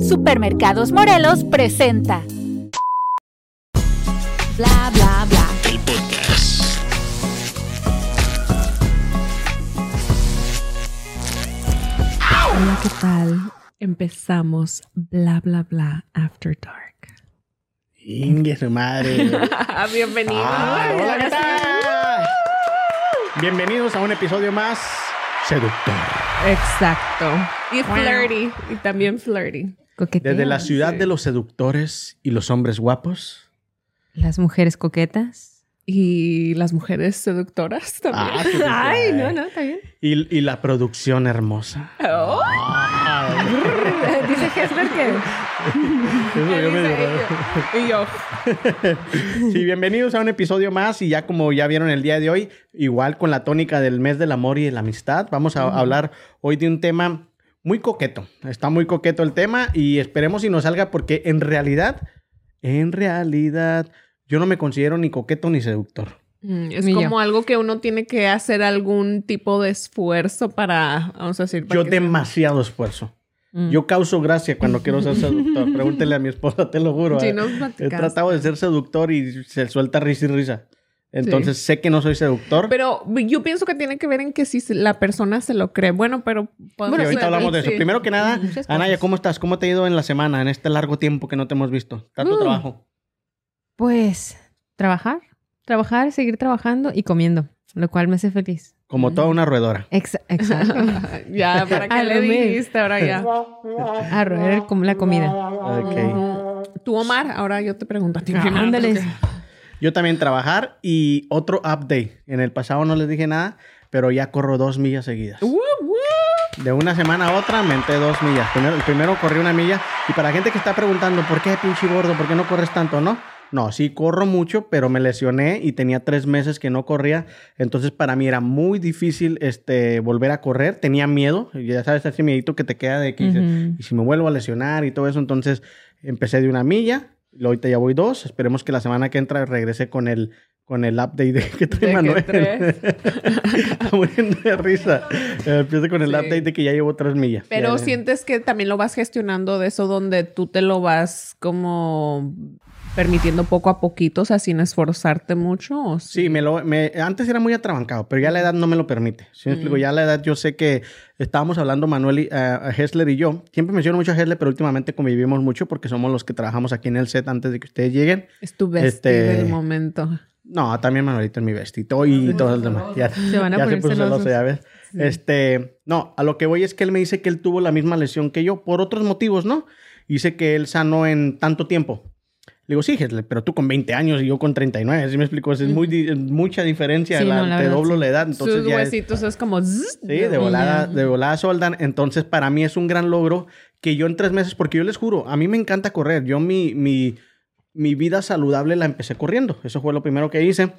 Supermercados Morelos presenta. Bla bla bla. El podcast. Hola, ¿qué tal? Empezamos bla bla bla after dark. Inge su madre. Bienvenidos. Ah, hola, ¿qué tal? Bienvenidos a un episodio más seductor. Exacto. Y flirty. Y también flirty. Desde la ciudad de los seductores y los hombres guapos. Las mujeres coquetas. Y las mujeres seductoras también. Ah, Ay, no, eh. no, está bien. Y, y la producción hermosa. Oh. Dice Hesler que. Eso yo me Dice digo. ella. Y yo. Sí, bienvenidos a un episodio más y ya como ya vieron el día de hoy, igual con la tónica del mes del amor y de la amistad, vamos a hablar hoy de un tema muy coqueto. Está muy coqueto el tema y esperemos si nos salga porque en realidad, en realidad, yo no me considero ni coqueto ni seductor. Mm, Es Ni yo. como algo que uno tiene que hacer algún tipo de esfuerzo para, vamos a decir, para Yo sea- demasiado esfuerzo. Mm. Yo causo gracia cuando quiero ser seductor. Pregúntele a mi esposa, te lo juro. Sí, eh. He tratado de ser seductor y se suelta risa y risa. Entonces sé que no soy seductor. Pero yo pienso que tiene que ver en que si la persona se lo cree. Bueno, pero... Sí, podemos ahorita hablamos de eso. sí. Primero que nada, Anaya. ¿cómo estás? ¿Cómo te ha ido en la semana, en este largo tiempo que no te hemos visto? Tanto Mm. trabajo. Pues trabajar, trabajar, seguir trabajando y comiendo, lo cual me hace feliz. Como toda una roedora. Exa- exacto. ya, ¿para qué le dijiste ahora ya? A roer como la comida. Ok. Tú, Omar, ahora yo te pregunto a ti Ah, primero. ándale. porque- Yo también trabajar y otro update. En el pasado no les dije nada, pero ya corro dos millas seguidas. Uh, uh. De una semana a otra menté dos millas. Primero, el primero corrí una milla. Y para la gente que está preguntando, ¿por qué pinche gordo? ¿Por qué no corres tanto? No, no, sí corro mucho, pero me lesioné y tenía tres meses que no corría. Entonces para mí era muy difícil este, volver a correr. Tenía miedo. Ya sabes, ese miedito que te queda de que dices, y si me vuelvo a lesionar y todo eso. Entonces empecé de una milla. y Ahorita ya voy dos. Esperemos que la semana que entra regrese con el, con el update de que trae De Manuel. tres. Está muriendo de risa. Eh, Empieza con el Sí. update de que ya llevo tres millas. Pero Ya- sientes que también lo vas gestionando de eso donde tú te lo vas como permitiendo poco a poquito, o sea, sin esforzarte mucho. ¿o Sí, me lo, me, antes era muy atrabancado, pero ya la edad no me lo permite. Si me explico, ya la edad yo sé que estábamos hablando Manuel y eh, Hessler y yo. Siempre menciono mucho a Hessler, pero últimamente convivimos mucho porque somos los que trabajamos aquí en el set antes de que ustedes lleguen. Es tu bestia Este- del momento. No, también Manuelito es mi vestito y todo el demás. Ya, Se van a ya poner puso celosos. celoso, ya ves. Este, no, a lo que voy es que él me dice que él tuvo la misma lesión que yo por otros motivos, ¿no? Dice que él sanó en tanto tiempo. Le digo, sí, pero tú con 20 años y yo con 39, ¿sí me explico? Es muy, es mucha diferencia, Sí, la- no, la te verdad, doblo sí. la edad, entonces Sus ya es- huesitos es, como... Sí, de volada, de volada soldan. Entonces, para mí es un gran logro que yo en tres meses, porque yo les juro, a mí me encanta correr. Yo mi, mi, mi vida saludable la empecé corriendo. Eso fue lo primero que hice.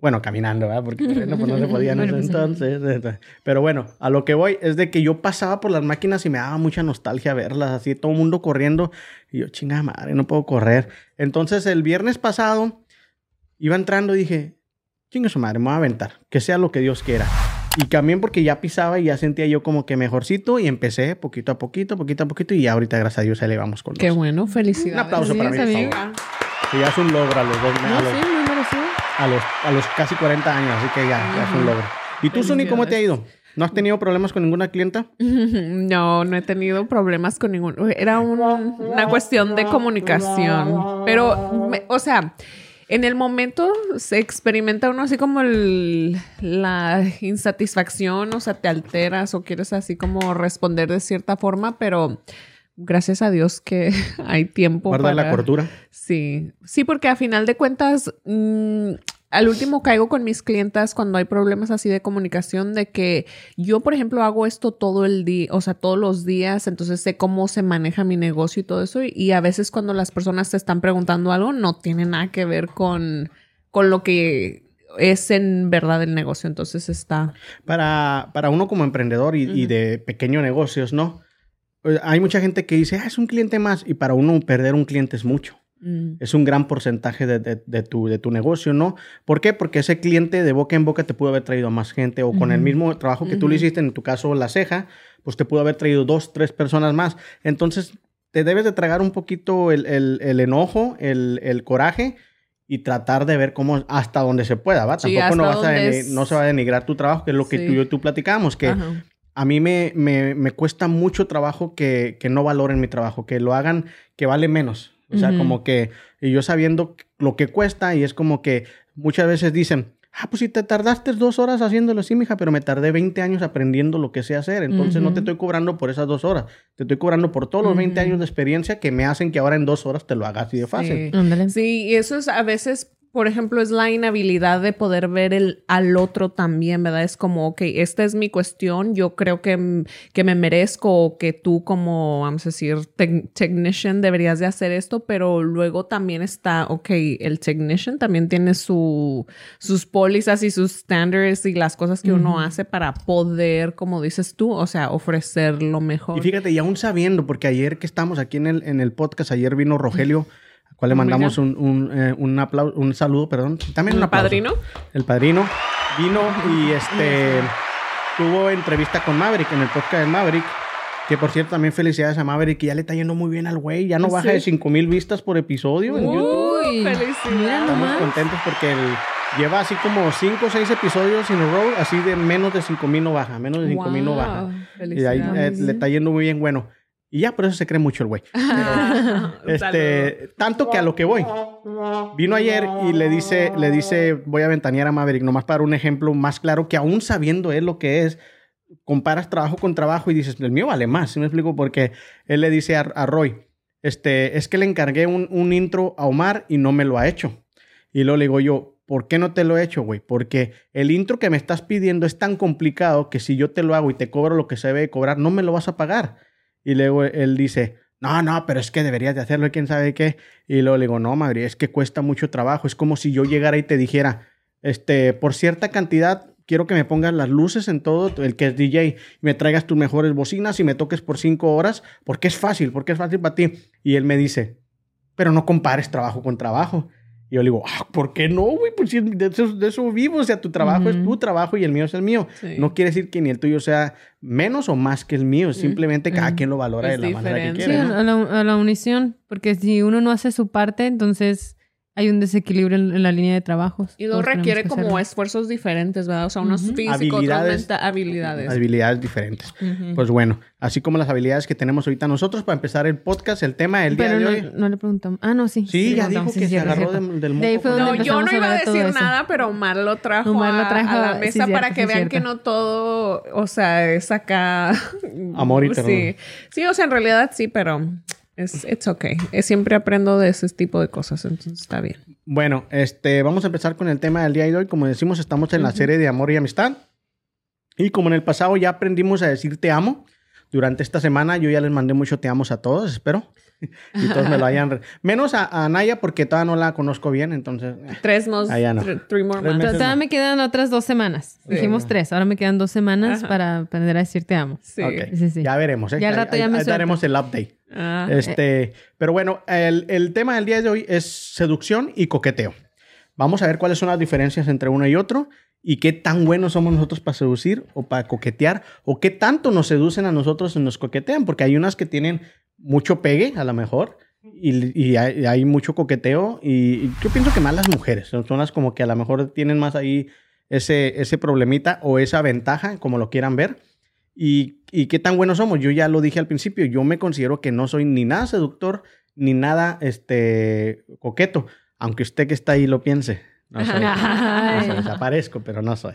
Bueno, caminando, ¿verdad? Porque corriendo pues, no se podía en ese pues, entonces. Pero bueno, a lo que voy es de que yo pasaba por las máquinas y me daba mucha nostalgia verlas, así todo el mundo corriendo. Y yo, chingada madre, no puedo correr. Entonces, el viernes pasado iba entrando y dije, chinga su madre, me voy a aventar, que sea lo que Dios quiera. Y también porque ya pisaba y ya sentía yo como que mejorcito y empecé poquito a poquito, poquito a poquito y ya ahorita, gracias a Dios, ahí le vamos con Qué los- bueno, felicidades. Un aplauso para mí, por favor. Ya es un logro a los dos, a, No, los, sí. A los, a los casi 40 años, así que ya, ya es un logro. ¿Y tú, Sony, cómo te ha ido? ¿No has tenido problemas con ninguna clienta? No, no he tenido problemas con ningún. Era un- una cuestión de comunicación. Pero, me- o sea, en el momento se experimenta uno así como el- la insatisfacción, o sea, te alteras o quieres así como responder de cierta forma, pero gracias a Dios que hay tiempo Guarda la para- cordura. Sí, sí, porque a final de cuentas, mm, al último caigo con mis clientas cuando hay problemas así de comunicación, de que yo, por ejemplo, hago esto todo el día, o sea, todos los días, entonces sé cómo se maneja mi negocio y todo eso, y, y a veces cuando las personas te están preguntando algo, no tiene nada que ver con, con lo que es en verdad el negocio, entonces está... Para, para uno como emprendedor y, de pequeños negocios, ¿no? Eh, Hay mucha gente que dice, ah, es un cliente más. Y para uno perder un cliente es mucho. Mm, Es un gran porcentaje de, de- de tu, de tu negocio, ¿no? ¿Por qué? Porque ese cliente de boca en boca te pudo haber traído a más gente o con el mismo trabajo que tú le hiciste, en tu caso la ceja, pues te pudo haber traído dos, tres personas más. Entonces, te debes de tragar un poquito el, el- el enojo, el, el coraje y tratar de ver cómo hasta donde se pueda, ¿va? Sí, Tampoco no, vas a es- no se va a denigrar tu trabajo, que es lo que Sí. tú y yo tú platicábamos, que Ajá. a mí me, me, me cuesta mucho trabajo que, que no valoren mi trabajo, que lo hagan que vale menos. O sea, como que y yo sabiendo lo que cuesta y es como que muchas veces dicen, ah, pues si te tardaste dos horas haciéndolo así, mija, pero me tardé 20 años aprendiendo lo que sé hacer. Entonces no te estoy cobrando por esas dos horas. Te estoy cobrando por todos los 20 Ujú. años de experiencia que me hacen que ahora en dos horas te lo hagas así de fácil. Sí, y eso es a veces, por ejemplo, es la inhabilidad de poder ver el al otro también, ¿verdad? Es como, ok, esta es mi cuestión, yo creo que, m- que me merezco o que tú como, vamos a decir, tec- technician deberías de hacer esto, pero luego también está, ok, el technician también tiene su, sus pólizas y sus standards y las cosas que uno hace para poder, como dices tú, o sea, ofrecer lo mejor. Y fíjate, y aún sabiendo, porque ayer que estamos aquí en el, en el podcast, ayer vino Rogelio, cual le mandamos un, un, eh, un aplau- un saludo, perdón. También un ¿El aplauso. padrino? El padrino vino y este tuvo entrevista con Maverick en el podcast de Maverick. Que por cierto, también felicidades a Maverick, que ya le está yendo muy bien al güey. Ya no ¿Sí? baja de 5 mil vistas por episodio en YouTube. Uy, felicidades. mira Estamos contentos porque él lleva así como 5 o 6 episodios en row, así de menos de 5 mil no baja, menos de 5 mil no baja. Wow, Y ahí eh, felicidades. le está yendo muy bien, bueno. Y ya por eso se cree mucho el güey. Este, tanto que a lo que voy. Vino ayer y le dice, le dice, voy a ventanear a Maverick, nomás para un ejemplo más claro, que aún sabiendo él lo que es, comparas trabajo con trabajo y dices, el mío vale más, ¿sí me explico? Porque él le dice a, a Roy, este, es que le encargué un, un intro a Omar y no me lo ha hecho. Y luego le digo yo, ¿por qué no te lo he hecho, güey? Porque el intro que me estás pidiendo es tan complicado que si yo te lo hago y te cobro lo que se debe cobrar, no me lo vas a pagar. Y luego él dice, no, no, pero es que deberías de hacerlo, quién sabe qué. Y luego le digo, no, madre, es que cuesta mucho trabajo. Es como si yo llegara y te dijera, este, por cierta cantidad, quiero que me pongas las luces en todo, el que es DJ, me traigas tus mejores bocinas y me toques por cinco horas, porque es fácil, porque es fácil para ti. Y él me dice, pero no compares trabajo con trabajo. Y yo le digo, ah, ¿por qué no, güey? Pues si de eso, de eso vivo, o sea, tu trabajo es tu trabajo y el mío es el mío. Sí. No quiere decir que ni el tuyo sea menos o más que el mío, simplemente cada Mm. quien lo valora Es de la manera que diferente. Sí, quiere. ¿no? a la, a la unición, porque si uno no hace su parte, entonces hay un desequilibrio en, en la línea de trabajos. Y tenemos requiere como hacerlo. esfuerzos diferentes, ¿verdad? O sea, unos físicos, otros Habilidades. menta- habilidades. Habilidades diferentes. Pues bueno, así como las habilidades que tenemos ahorita nosotros para empezar el podcast, el tema del día Pero de no, hoy. no le preguntamos. Ah, no, sí. Sí, ya dijo sí, que sí, se agarró del, del De ahí moco. fue donde No, yo no iba a decir eso. nada, pero Omar lo trajo, Omar lo a- trajo, a, la sí, mesa cierto, para sí, que vean cierto. que no todo, o sea, es acá... Amor y Sí. ternura. Sí, o sea, en realidad sí, pero es it's okay. Es, siempre aprendo de ese tipo de cosas, entonces está bien. Bueno, este, vamos a empezar con el tema del día de hoy. Como decimos, estamos en la serie de amor y amistad. Y como en el pasado ya aprendimos a decir te amo, durante esta semana yo ya les mandé mucho te amos a todos, espero. Y todos me lo hayan... re- Menos a, a Naya porque todavía no la conozco bien, entonces... eh, Tres más, ya no. thr- three more Tres months. Todavía me quedan otras dos semanas. Sí. Dijimos tres, ahora me quedan dos semanas Ajá. para aprender a decir te amo. Sí. ok, Sí, sí. Ya veremos, ¿eh? Ya al rato ya ahí- me ahí daremos el update. Ah, Este, pero bueno, el, el tema del día de hoy es seducción y coqueteo. Vamos a ver cuáles son las diferencias entre uno y otro y qué tan buenos somos nosotros para seducir o para coquetear o qué tanto nos seducen a nosotros y nos coquetean, porque hay unas que tienen mucho pegue a lo mejor y, hay, mucho coqueteo y, yo pienso que más las mujeres, son son las como que a lo mejor tienen más ahí ese, ese problemita o esa ventaja, como lo quieran ver. ¿Y, y qué tan buenos somos? Yo ya lo dije al principio, yo me considero que no soy ni nada seductor, ni nada este, coqueto, aunque usted que está ahí lo piense. No soy. No soy, desaparezco, pero no soy.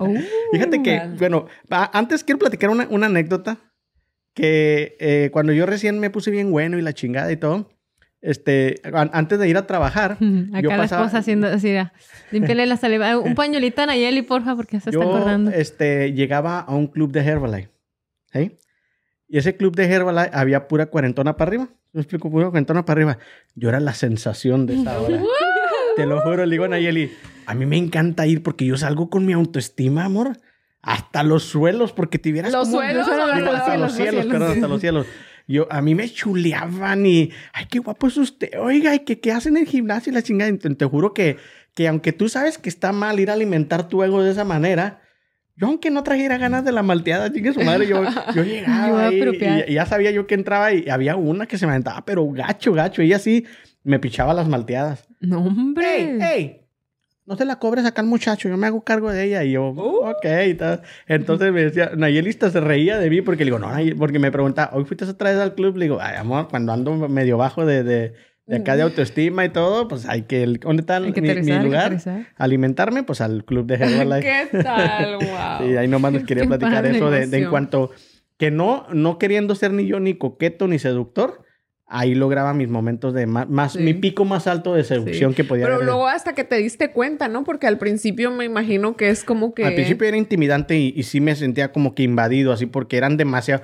Uh, Fíjate que, bueno, antes quiero platicar una, una anécdota que eh, cuando yo recién me puse bien bueno y la chingada y todo, este, an- antes de ir a trabajar, Acá yo la pasaba- esposa haciendo así, mira, límpiale la saliva. Un pañuelito a Nayeli, porfa, porque se está yo acordando. este, llegaba a un club de Herbalife. ¿sí? Y ese club de Herbalife había pura cuarentona para arriba. ¿Me explico? Pura cuarentona para arriba. Yo era la sensación de esa hora. Te lo juro, le digo a Nayeli, a mí me encanta ir porque yo salgo con mi autoestima, amor. Hasta los suelos, porque te vieras ¿Los como- suelos? Hasta los hasta los los cielos, cielos. perdón, hasta los cielos. Yo, a mí me chuleaban y, ay, qué guapo es usted. Oiga, ¿y qué, qué hacen en el gimnasio y la chingada? Te, te juro que, que aunque tú sabes que está mal ir a alimentar tu ego de esa manera, Yo aunque no trajera ganas de la malteada, chingue su madre, yo, yo llegaba apropiar. y, y ya sabía yo que entraba y había una que se me aventaba, pero gacho, gacho. Ella sí me pichaba las malteadas. No, hombre. ¡Ey, ey! No te la cobres acá al muchacho, yo me hago cargo de ella. Y yo, ok. y tal. Entonces me decía, Nayeli hasta se reía de mí porque le digo, no, Nayeli", porque me preguntaba, ¿hoy fuiste otra vez al club? Le digo, ay, amor, cuando ando medio bajo de, de, de acá de autoestima y todo, pues hay que, ¿dónde está mi, mi lugar? Alimentarme, pues al club de Herbalife. ¿Qué tal? Wow. Sí, ahí nomás les quería platicar eso de, de en cuanto que no, no queriendo ser ni yo ni coqueto ni seductor, ahí lograba mis momentos de más, más Sí. mi pico más alto de seducción Sí. que podía Pero haber. luego hasta que te diste cuenta, ¿no? Porque al principio me imagino que es como que... Al principio era intimidante y, y sí me sentía como que invadido, así porque eran demasiado.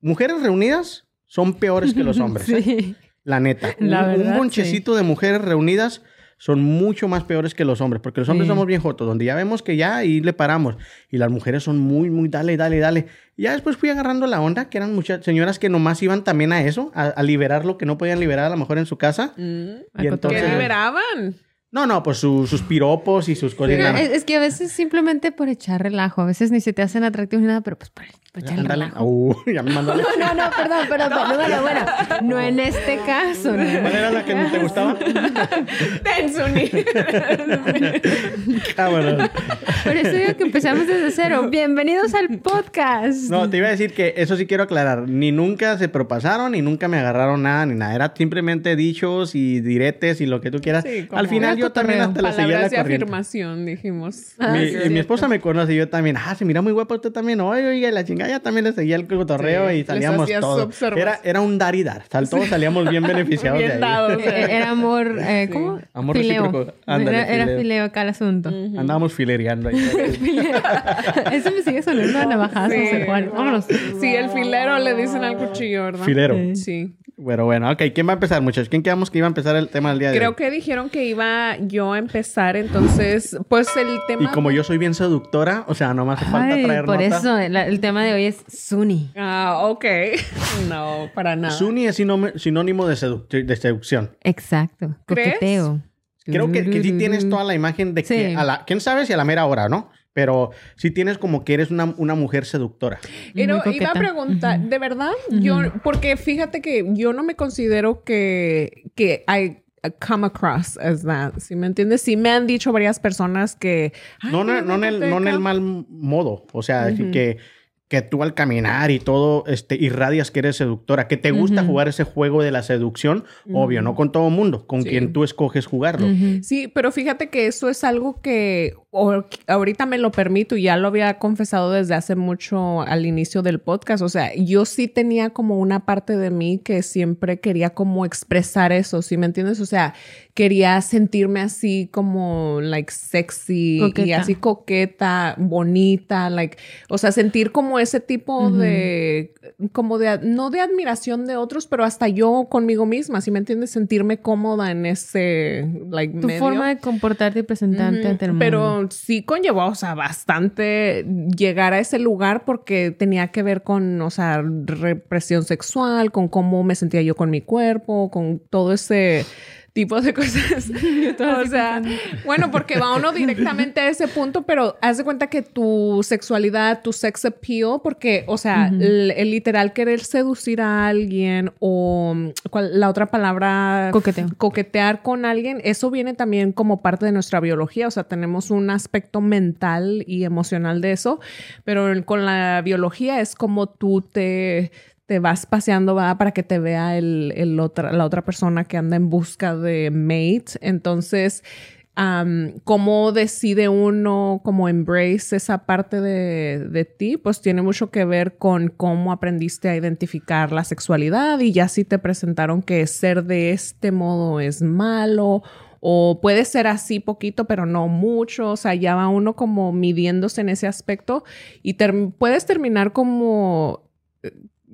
Mujeres reunidas son peores que los hombres. ¿eh? La neta. La un, un verdad, bonchecito de mujeres reunidas son mucho más peores que los hombres, porque los hombres Sí. somos bien jotos, donde ya vemos que ya ahí le paramos. Y las mujeres son muy, muy, dale, dale, dale. Y ya después fui agarrando la onda, que eran muchas señoras que nomás iban también a eso, a, a liberar lo que no podían liberar a lo mejor en su casa. Mm. Y entonces- ¿Qué liberaban? No, no, pues su- sus piropos y sus cosas. No, es, es que a veces simplemente por echar relajo, a veces ni se te hacen atractivos ni nada, pero pues por, Ándale. Uh, ya me mandó la- No, no, perdón, perdón, perdón, bueno, bueno, no en este caso. ¿no? ¿Cuál era la que no te gustaba? Tensuni. Cámaras. Por eso digo que empezamos desde cero. Bienvenidos al podcast. No, te iba a decir que eso sí quiero aclarar. Ni nunca se propasaron, ni nunca me agarraron nada, ni nada. Era simplemente dichos y diretes y lo que tú quieras. Sí, Al final yo también hasta la seguía la Palabras de corriente. afirmación, dijimos. Ah, Mi, sí, y mi esposa me conoce y yo también. Ah, se mira muy guapa usted también. Oye, oye, la chingada ya también le seguía el cotorreo Sí, y salíamos todos. Era, era un dar y dar. Sal- todos salíamos bien beneficiados Bien de ahí. dados. Eh, Era amor, eh, ¿cómo? Amor fileo. recíproco. Ándale, era, era fileo. fileo acá el asunto. Andábamos filereando ahí. Eso me sigue sonando a navajazo, Sí. Vámonos. Sí, el filero le dicen al cuchillo, ¿verdad? Filero. Sí. Bueno, bueno, ok. ¿Quién va a empezar, muchachos? ¿Quién quedamos que iba a empezar el tema del día de Creo hoy? que dijeron que iba yo a empezar, entonces, pues el tema... Y como yo soy bien seductora, o sea, no me hace falta Ay, traer por nota. eso el tema de hoy es Suni. Ah, ok. No, para nada. Suni es sinónimo, de, seduc- de seducción. Exacto. ¿Crees? Coqueteo. Creo que, que sí tienes toda la imagen de que Sí. a la... ¿Quién sabe si a la mera hora, no? Pero sí tienes como que eres una, una mujer seductora. Pero iba a preguntar, ¿de verdad? Yo, porque fíjate que yo no me considero que, que I come across as that, ¿sí me entiendes? Sí me han dicho varias personas que... "Ay, No, no, no, en el, no en el biblioteca". mal modo. O sea, que, que tú al caminar y todo, este, irradias que eres seductora. Que te gusta jugar ese juego de la seducción. Obvio, no con todo mundo. Con Sí. quien tú escoges jugarlo. Sí, pero fíjate que eso es algo que o- ahorita me lo permito y ya lo había confesado desde hace mucho al inicio del podcast. O sea, yo sí tenía como una parte de mí que siempre quería como expresar eso, ¿sí me entiendes? O sea, quería sentirme así como like sexy y así coqueta, bonita, like, o sea, sentir como ese tipo de, como de, no de admiración de otros, pero hasta yo conmigo misma, ¿sí me entiendes? Sentirme cómoda en ese, like, Tu medio. forma de comportarte y presentarte ante el mundo. Pero sí conllevó, o sea, bastante llegar a ese lugar porque tenía que ver con, o sea, represión sexual, con cómo me sentía yo con mi cuerpo, con todo ese tipo de cosas. o sea, bueno, porque va uno directamente a ese punto, pero haz de cuenta que tu sexualidad, tu sex appeal, porque, o sea, el, el literal querer seducir a alguien o ¿cuál- la otra palabra Coqueteo. coquetear con alguien, eso viene también como parte de nuestra biología, o sea, tenemos un aspecto mental y emocional de eso, pero con la biología es como tú te, te vas paseando para que te vea el, el otra, la otra persona que anda en busca de mate, entonces... cómo decide uno como embrace esa parte de, de ti, pues tiene mucho que ver con cómo aprendiste a identificar la sexualidad y ya si te presentaron que ser de este modo es malo o puede ser así poquito pero no mucho, o sea, ya va uno como midiéndose en ese aspecto y puedes terminar como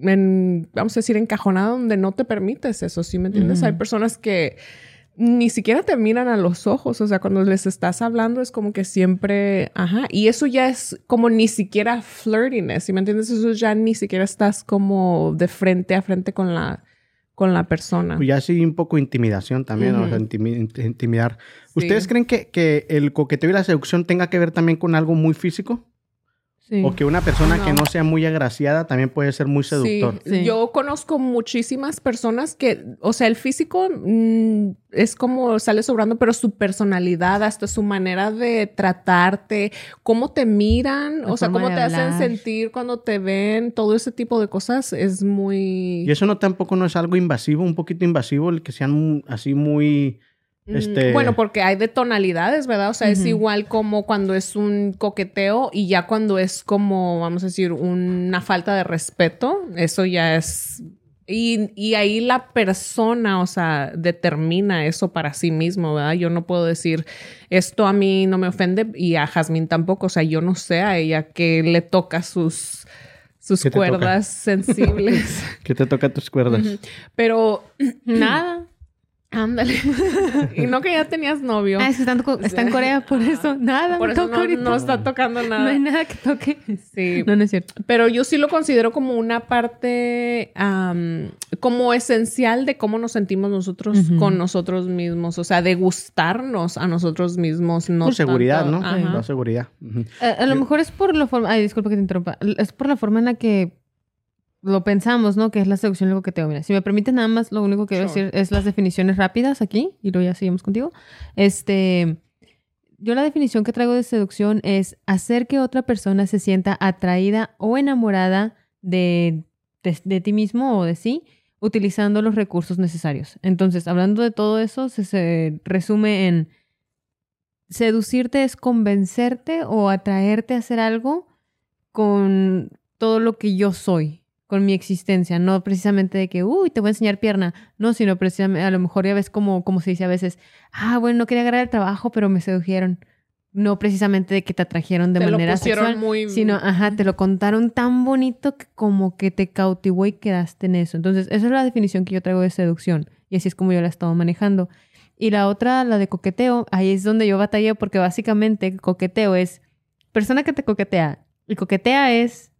en, vamos a decir, encajonado donde no te permites eso, ¿sí me entiendes? Hay personas que ni siquiera te miran a los ojos, o sea, cuando les estás hablando es como que siempre, ajá, y eso ya es como ni siquiera flirtiness, ¿sí me entiendes? Eso ya ni siquiera estás como de frente a frente con la, con la persona. Pues ya sí, un poco intimidación también, o sea, intimi- int- intimidar. Sí. ¿Ustedes creen que, que el coqueteo y la seducción tenga que ver también con algo muy físico? Sí. O que una persona que No. sea muy agraciada también puede ser muy seductor. Sí, Sí. yo conozco muchísimas personas que, o sea, el físico mm, es como sale sobrando, pero su personalidad, hasta su manera de tratarte, cómo te miran, La o sea, cómo te hacen sentir cuando te ven, todo ese tipo de cosas es muy... Y eso no tampoco no es algo invasivo, un poquito invasivo, el que sean así muy... Este- Bueno, porque hay de tonalidades, ¿verdad? O sea, es igual como cuando es un coqueteo y ya cuando es como, vamos a decir, una falta de respeto, eso ya es... Y, y ahí la persona, o sea, determina eso para sí mismo, ¿verdad? Yo no puedo decir, esto a mí no me ofende y a Jazmín tampoco, o sea, yo no sé a ella que le toca sus, sus cuerdas sensibles. que te toca tus cuerdas. Pero, Nada. Ándale. y no que ya tenías novio. Ah, es que está en, Co- está en Corea, por eso. Nada, Por eso no, está tocando No hay nada. nada que toque. Sí, No, no es cierto. pero yo sí lo considero como una parte como esencial de cómo nos sentimos nosotros con nosotros mismos, o sea, de gustarnos a nosotros mismos. No Por seguridad, tanto- ¿no? Ajá. La seguridad. A, a lo mejor es por la forma. Ay, disculpa que te interrumpa. Es por la forma en la que lo pensamos, ¿no? Que es la seducción y el coqueteo. Mira, si me permites nada más, lo único que Sure. decir es las definiciones rápidas aquí y luego ya seguimos contigo. Este. Yo la definición que traigo de seducción es hacer que otra persona se sienta atraída o enamorada de, de, de ti mismo o de sí, utilizando los recursos necesarios. Entonces, hablando de todo eso, se, se resume en seducirte es convencerte o atraerte a hacer algo con todo lo que yo soy, con mi existencia, no precisamente de que, uy, te voy a enseñar pierna, no, sino precisamente, a lo mejor ya ves como, como se dice a veces, ah, bueno, no quería agarrar el trabajo, pero me sedujeron. No precisamente de que te atrajeron de Te lo manera pusieron sexual, muy- sino, ajá, te lo contaron tan bonito que como que te cautivó y quedaste en eso. Entonces, esa es la definición que yo traigo de seducción y así es como yo la he estado manejando. Y la otra, la de coqueteo, ahí es donde yo batallé porque básicamente coqueteo es persona que te coquetea y coquetea es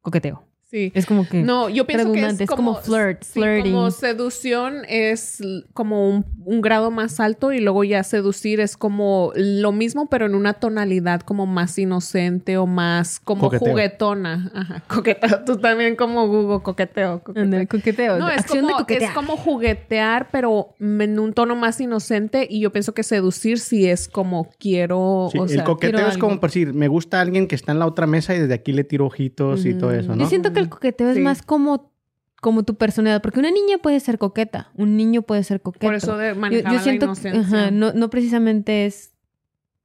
coqueteo. Sí. Es como que No, yo pienso que redundante, es es como flirt, sí, flirting. como seducción es como un, un grado más alto y luego ya seducir es como lo mismo pero en una tonalidad como más inocente o más como Coqueteo. juguetona. Ajá, coqueteo. Tú también como Google coqueteo. coqueteo. No, es acción como, de coquetear. es como juguetear, pero en un tono más inocente. Y yo pienso que seducir sí es como quiero. Sí, o el sea, coqueteo quiero es como algo. por decir, me gusta alguien que está en la otra mesa y desde aquí le tiro ojitos y todo eso, Yo ¿no? siento que el coqueteo Sí. es más como, como tu personalidad, porque una niña puede ser coqueta, un niño puede ser coqueto. por eso de yo, manejar yo siento la que- inocencia. ajá, no, no precisamente es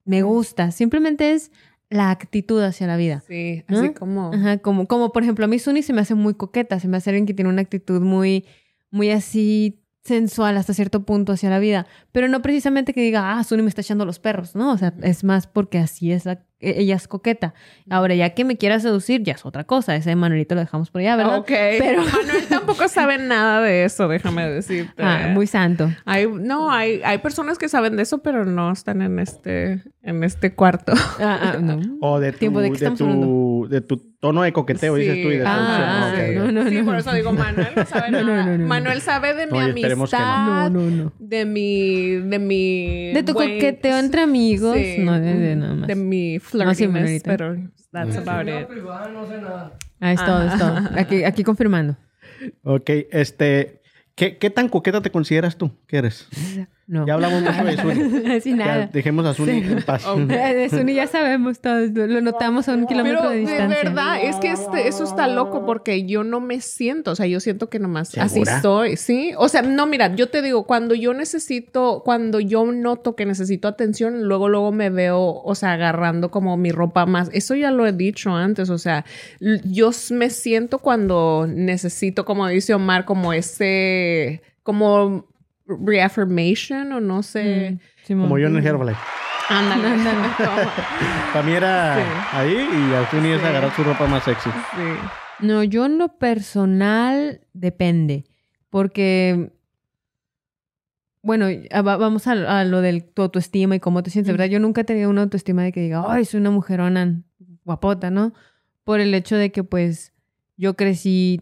me gusta, simplemente es la actitud hacia la vida. Sí, ¿no? así como. Ajá, como, como por ejemplo, a mí Suni se me hace muy coqueta, se me hace alguien que tiene una actitud muy, muy así sensual hasta cierto punto hacia la vida, pero no precisamente que diga, ah, Suni me está echando los perros, ¿no? O sea, es más porque así es, la- ella es coqueta. Ahora, ya que me quiera seducir, ya es otra cosa, ese Manuelito lo dejamos por allá, ¿verdad? Ok, pero Manuel tampoco sabe nada de eso, déjame decirte. Ah, muy santo. Hay, no, hay, hay personas que saben de eso, pero no están en este, en este cuarto. Ah, ah, no. O de tu, Tiempo, ¿de de, qué estamos tu, hablando? De tu tono de coqueteo, dices tú. Y de Ah, seducción. Ok, ok. no, no, sí, no. por eso digo, Manuel no sabe No, no, nada. no, no. Manuel sabe de mi No, que no. amistad, No, no, no. de mi, de mi... De tu buen- coqueteo entre amigos, Sí, no de, de nada más. De mi No, sí, flirtiness, pero that's about it. Ah, es todo, es todo. Aquí, aquí confirmando. Ok, este... ¿qué, ¿Qué tan coqueta te consideras tú? ¿Qué eres? No. Ya hablamos mucho de Suni. Así Ya nada. dejemos a Suni Sí. en paz. De Suni ya sabemos todos, lo notamos a un kilómetro Pero de de distancia. verdad, es que este, eso está loco porque yo no me siento, o sea, yo siento que nomás así soy, ¿sí? O sea, no, mira, yo te digo, cuando yo necesito, cuando yo noto que necesito atención, luego, luego me veo, o sea, agarrando como mi ropa más. Eso ya lo he dicho antes, o sea, yo me siento cuando necesito, como dice Omar, como ese, como reaffirmation o no sé. Mm. Como yo en el Herbalife. Ándale. Ándale. Para mí era Sí. ahí y a Suni es Sí. agarrar su ropa más sexy. Sí. No, yo en lo personal depende. Porque, bueno, a- va- vamos a, a lo del tu autoestima y cómo te sientes, ¿verdad? Yo nunca he tenido una autoestima de que diga, ay, soy una mujerona guapota, ¿no? Por el hecho de que, pues, yo crecí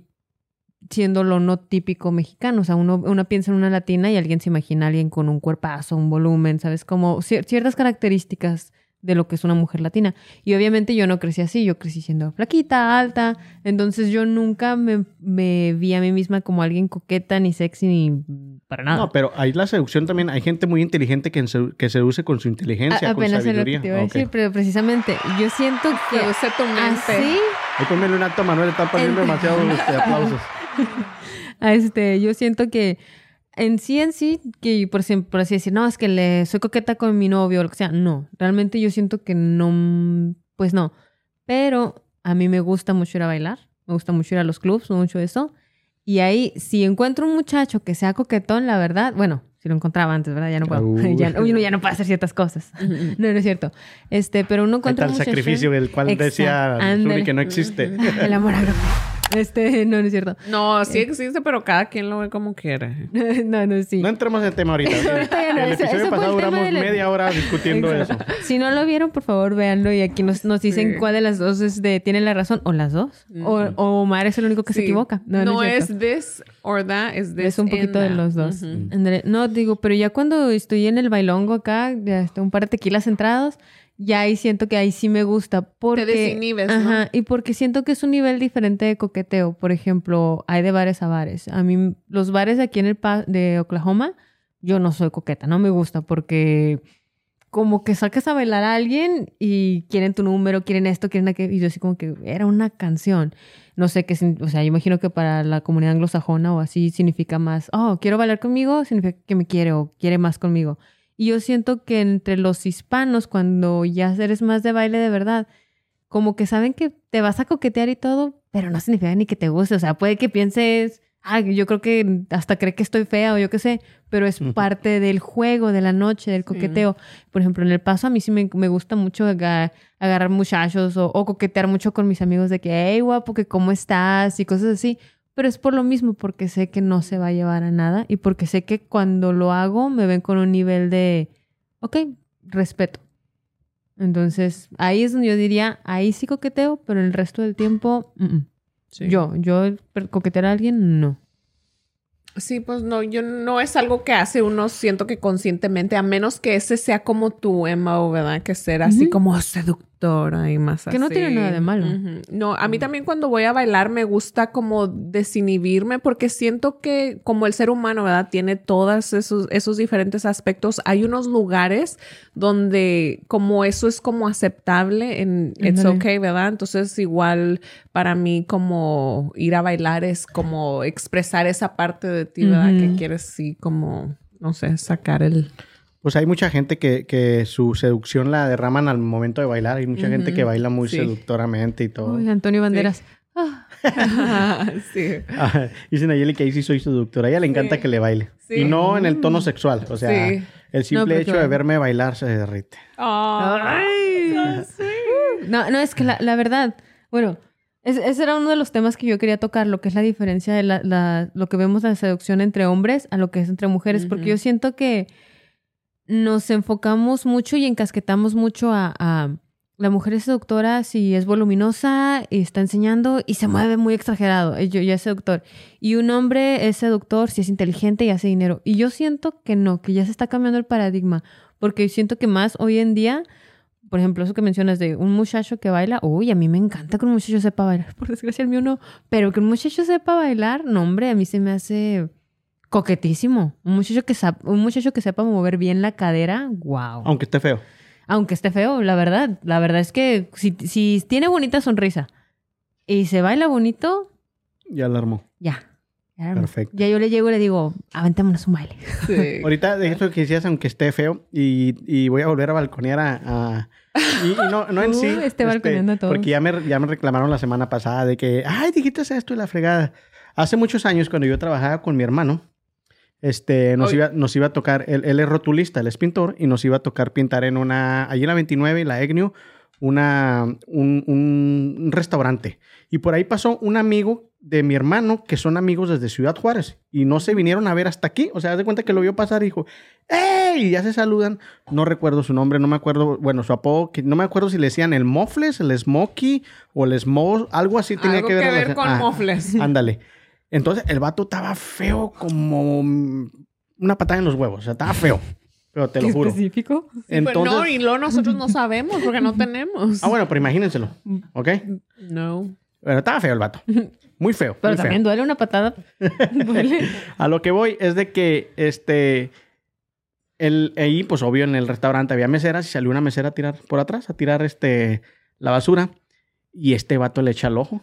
siendo lo no típico mexicano. O sea, uno, uno piensa en una latina y alguien se imagina a alguien con un cuerpazo, un volumen, ¿sabes? Como cier- ciertas características de lo que es una mujer latina. Y obviamente yo no crecí así, yo crecí siendo flaquita, alta, entonces yo nunca me, me vi a mí misma como alguien coqueta, ni sexy, ni para nada. No, pero ahí la seducción también. Hay gente muy inteligente que, se- que seduce con su inteligencia, A- con apenas era lo que sabiduría. te iba a decir, pero precisamente yo siento que Seduce tu mente. así, Ahí ponmele un acto, Manuel. Está poniendo En- demasiados este, aplausos. este, yo siento que en sí, en sí, que por, por así decir, no, es que le soy coqueta con mi novio o lo que sea. No, realmente yo siento que no, pues no. Pero a mí me gusta mucho ir a bailar, me gusta mucho ir a los clubs, mucho eso. Y ahí, si encuentro un muchacho que sea coquetón, la verdad, bueno, si lo encontraba antes, ¿verdad? Ya no puedo. Ya, uno ya no puede hacer ciertas cosas. no, no es cierto. Este, pero uno encuentra el un sacrificio, el cual Exacto, decía. Zuli que no existe. El amor a Este, no, no es cierto. No, sí existe, pero cada quien lo ve como quiere. no, no, sí. No entremos en el tema ahorita. no, el episodio ese fue pasado duramos del- media hora discutiendo eso. Si no lo vieron, por favor, véanlo y aquí nos, nos dicen Sí. cuál de las dos es de, tiene la razón o las dos. o, o Omar es el único que se Sí. equivoca. No, no, es, cierto. es this or that, es this Es un poquito de that. los dos. No, digo, pero ya cuando estoy en el bailongo acá, ya un par de tequilas entrados, ya ahí siento que ahí sí me gusta. Porque, desinhibes, ¿no? Ajá, y porque siento que es un nivel diferente de coqueteo. Por ejemplo, hay de bares a bares. A mí, los bares aquí en el pa- de Oklahoma, yo no soy coqueta, no me gusta porque como que sacas a bailar a alguien y quieren tu número, quieren esto, quieren aquello. Y yo así como que era una canción. No sé qué, o sea, yo imagino que para la comunidad anglosajona o así significa más, oh, quiero bailar conmigo, significa que me quiere o quiere más conmigo. Y yo siento que entre los hispanos, cuando ya eres más de baile de verdad, como que saben que te vas a coquetear y todo, pero no significa ni que te guste. O sea, puede que pienses, ah, yo creo que hasta cree que estoy fea o yo qué sé, pero es parte del juego, de la noche, del coqueteo. Por ejemplo, en el paso a mí sí me, me gusta mucho aga- agarrar muchachos o, o coquetear mucho con mis amigos de que, hey, guapo, que cómo estás y cosas así. Pero es por lo mismo, porque sé que no se va a llevar a nada y porque sé que cuando lo hago me ven con un nivel de, ok, respeto. Entonces, ahí es donde yo diría, ahí sí coqueteo, pero el resto del tiempo, mm, mm. Sí. yo, yo coquetear a alguien, no. Sí, pues no, yo no es algo que hace uno, siento que conscientemente, a menos que ese sea como tu MO, ¿verdad? Que ser así como seductora y más así. Que no tiene nada de malo. No, a mí también cuando voy a bailar me gusta como desinhibirme porque siento que como el ser humano, ¿verdad? Tiene todos esos, esos diferentes aspectos. Hay unos lugares donde como eso es como aceptable en It's. Okay, ¿verdad? Entonces igual para mí como ir a bailar es como expresar esa parte de ti, ¿verdad? Que quieres sí como, no sé, sacar el... Pues hay mucha gente que, que su seducción la derraman al momento de bailar. Hay mucha gente que baila muy Sí. seductoramente y todo. Uy, Antonio Banderas. Ah, sí. Ah, Dice Nayeli que ahí sí soy seductora. A ella le encanta Sí. que le baile. Sí. Y no en el tono sexual. O sea, Sí. el simple pero hecho de verme bailar se derrite. Ay, No, no, es que la, la verdad, bueno, es- ese era uno de los temas que yo quería tocar, lo que es la diferencia de la, la- lo que vemos de la seducción entre hombres a lo que es entre mujeres, porque yo siento que nos enfocamos mucho y encasquetamos mucho a, la mujer es seductora si es voluminosa y está enseñando y se mueve muy exagerado, y yo ya es seductor. Y un hombre es seductor si es inteligente y hace dinero. Y yo siento que no, que ya se está cambiando el paradigma, porque siento que más hoy en día por ejemplo, eso que mencionas de un muchacho que baila, uy, a mí me encanta que un muchacho sepa bailar, por desgracia el mío no, pero que un muchacho sepa bailar, no, hombre, a mí se me hace coquetísimo. Un muchacho que, un muchacho que sepa mover bien la cadera, wow. Aunque esté feo. Aunque esté feo, la verdad, la verdad es que si, si tiene bonita sonrisa y se baila bonito, Ya la armó. ya. Ya, Perfecto. Ya yo le llego y le digo, aventémonos un baile. sí. Ahorita de eso que decías, aunque esté feo, y, y voy a volver a balconear a... a- y, y no, no en Uh, sí. este balconeando a todos. Porque ya me, ya me reclamaron la semana pasada de que, ay, dijiste esto y la fregada. Hace muchos años, cuando yo trabajaba con mi hermano, este, nos, Oye. iba, nos iba a tocar, él, él es rotulista, él es pintor, y nos iba a tocar pintar en una, allí en la 29 y la EGNIU, una, un, un restaurante. Y por ahí pasó un amigo de mi hermano, que son amigos desde Ciudad Juárez, y no se vinieron a ver hasta aquí. O sea, haz de cuenta que lo vio pasar y dijo, ¡Ey! Y ya se saludan. No recuerdo su nombre, no me acuerdo, bueno, su apodo, que no me acuerdo si le decían el Mofles, el Smokey o el Smo, algo así tenía Algo que ver, que ver relacion- con Ah, mofles. Ándale. Entonces, el vato estaba feo como una patada en los huevos, o sea, estaba feo. Pero te lo ¿Qué juro. específico? Sí, pues Entonces, no, y luego nosotros no sabemos porque no tenemos. ah, bueno, pero imagínenselo, ¿ok? No. Pero estaba feo el vato. Muy feo. Pero muy feo. también duele una patada. duele. A lo que voy es de que, este, el, ahí, pues obvio, en el restaurante había meseras y salió una mesera a tirar por atrás, a tirar, este, la basura. Y este vato le echa el ojo.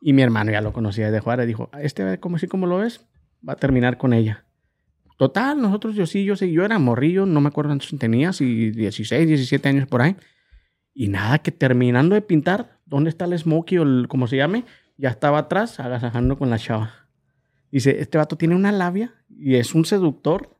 Y mi hermano ya lo conocía de Juárez. Dijo, este, como así como lo ves, va a terminar con ella. Total, nosotros, yo sí, yo sí, yo era morrillo, no me acuerdo cuántos tenía, si 16, 17 años por ahí. Y nada, que terminando de pintar, ¿dónde está el Smokey o el, como se llame? Ya estaba atrás, agasajando con la chava. Dice, este vato tiene una labia y es un seductor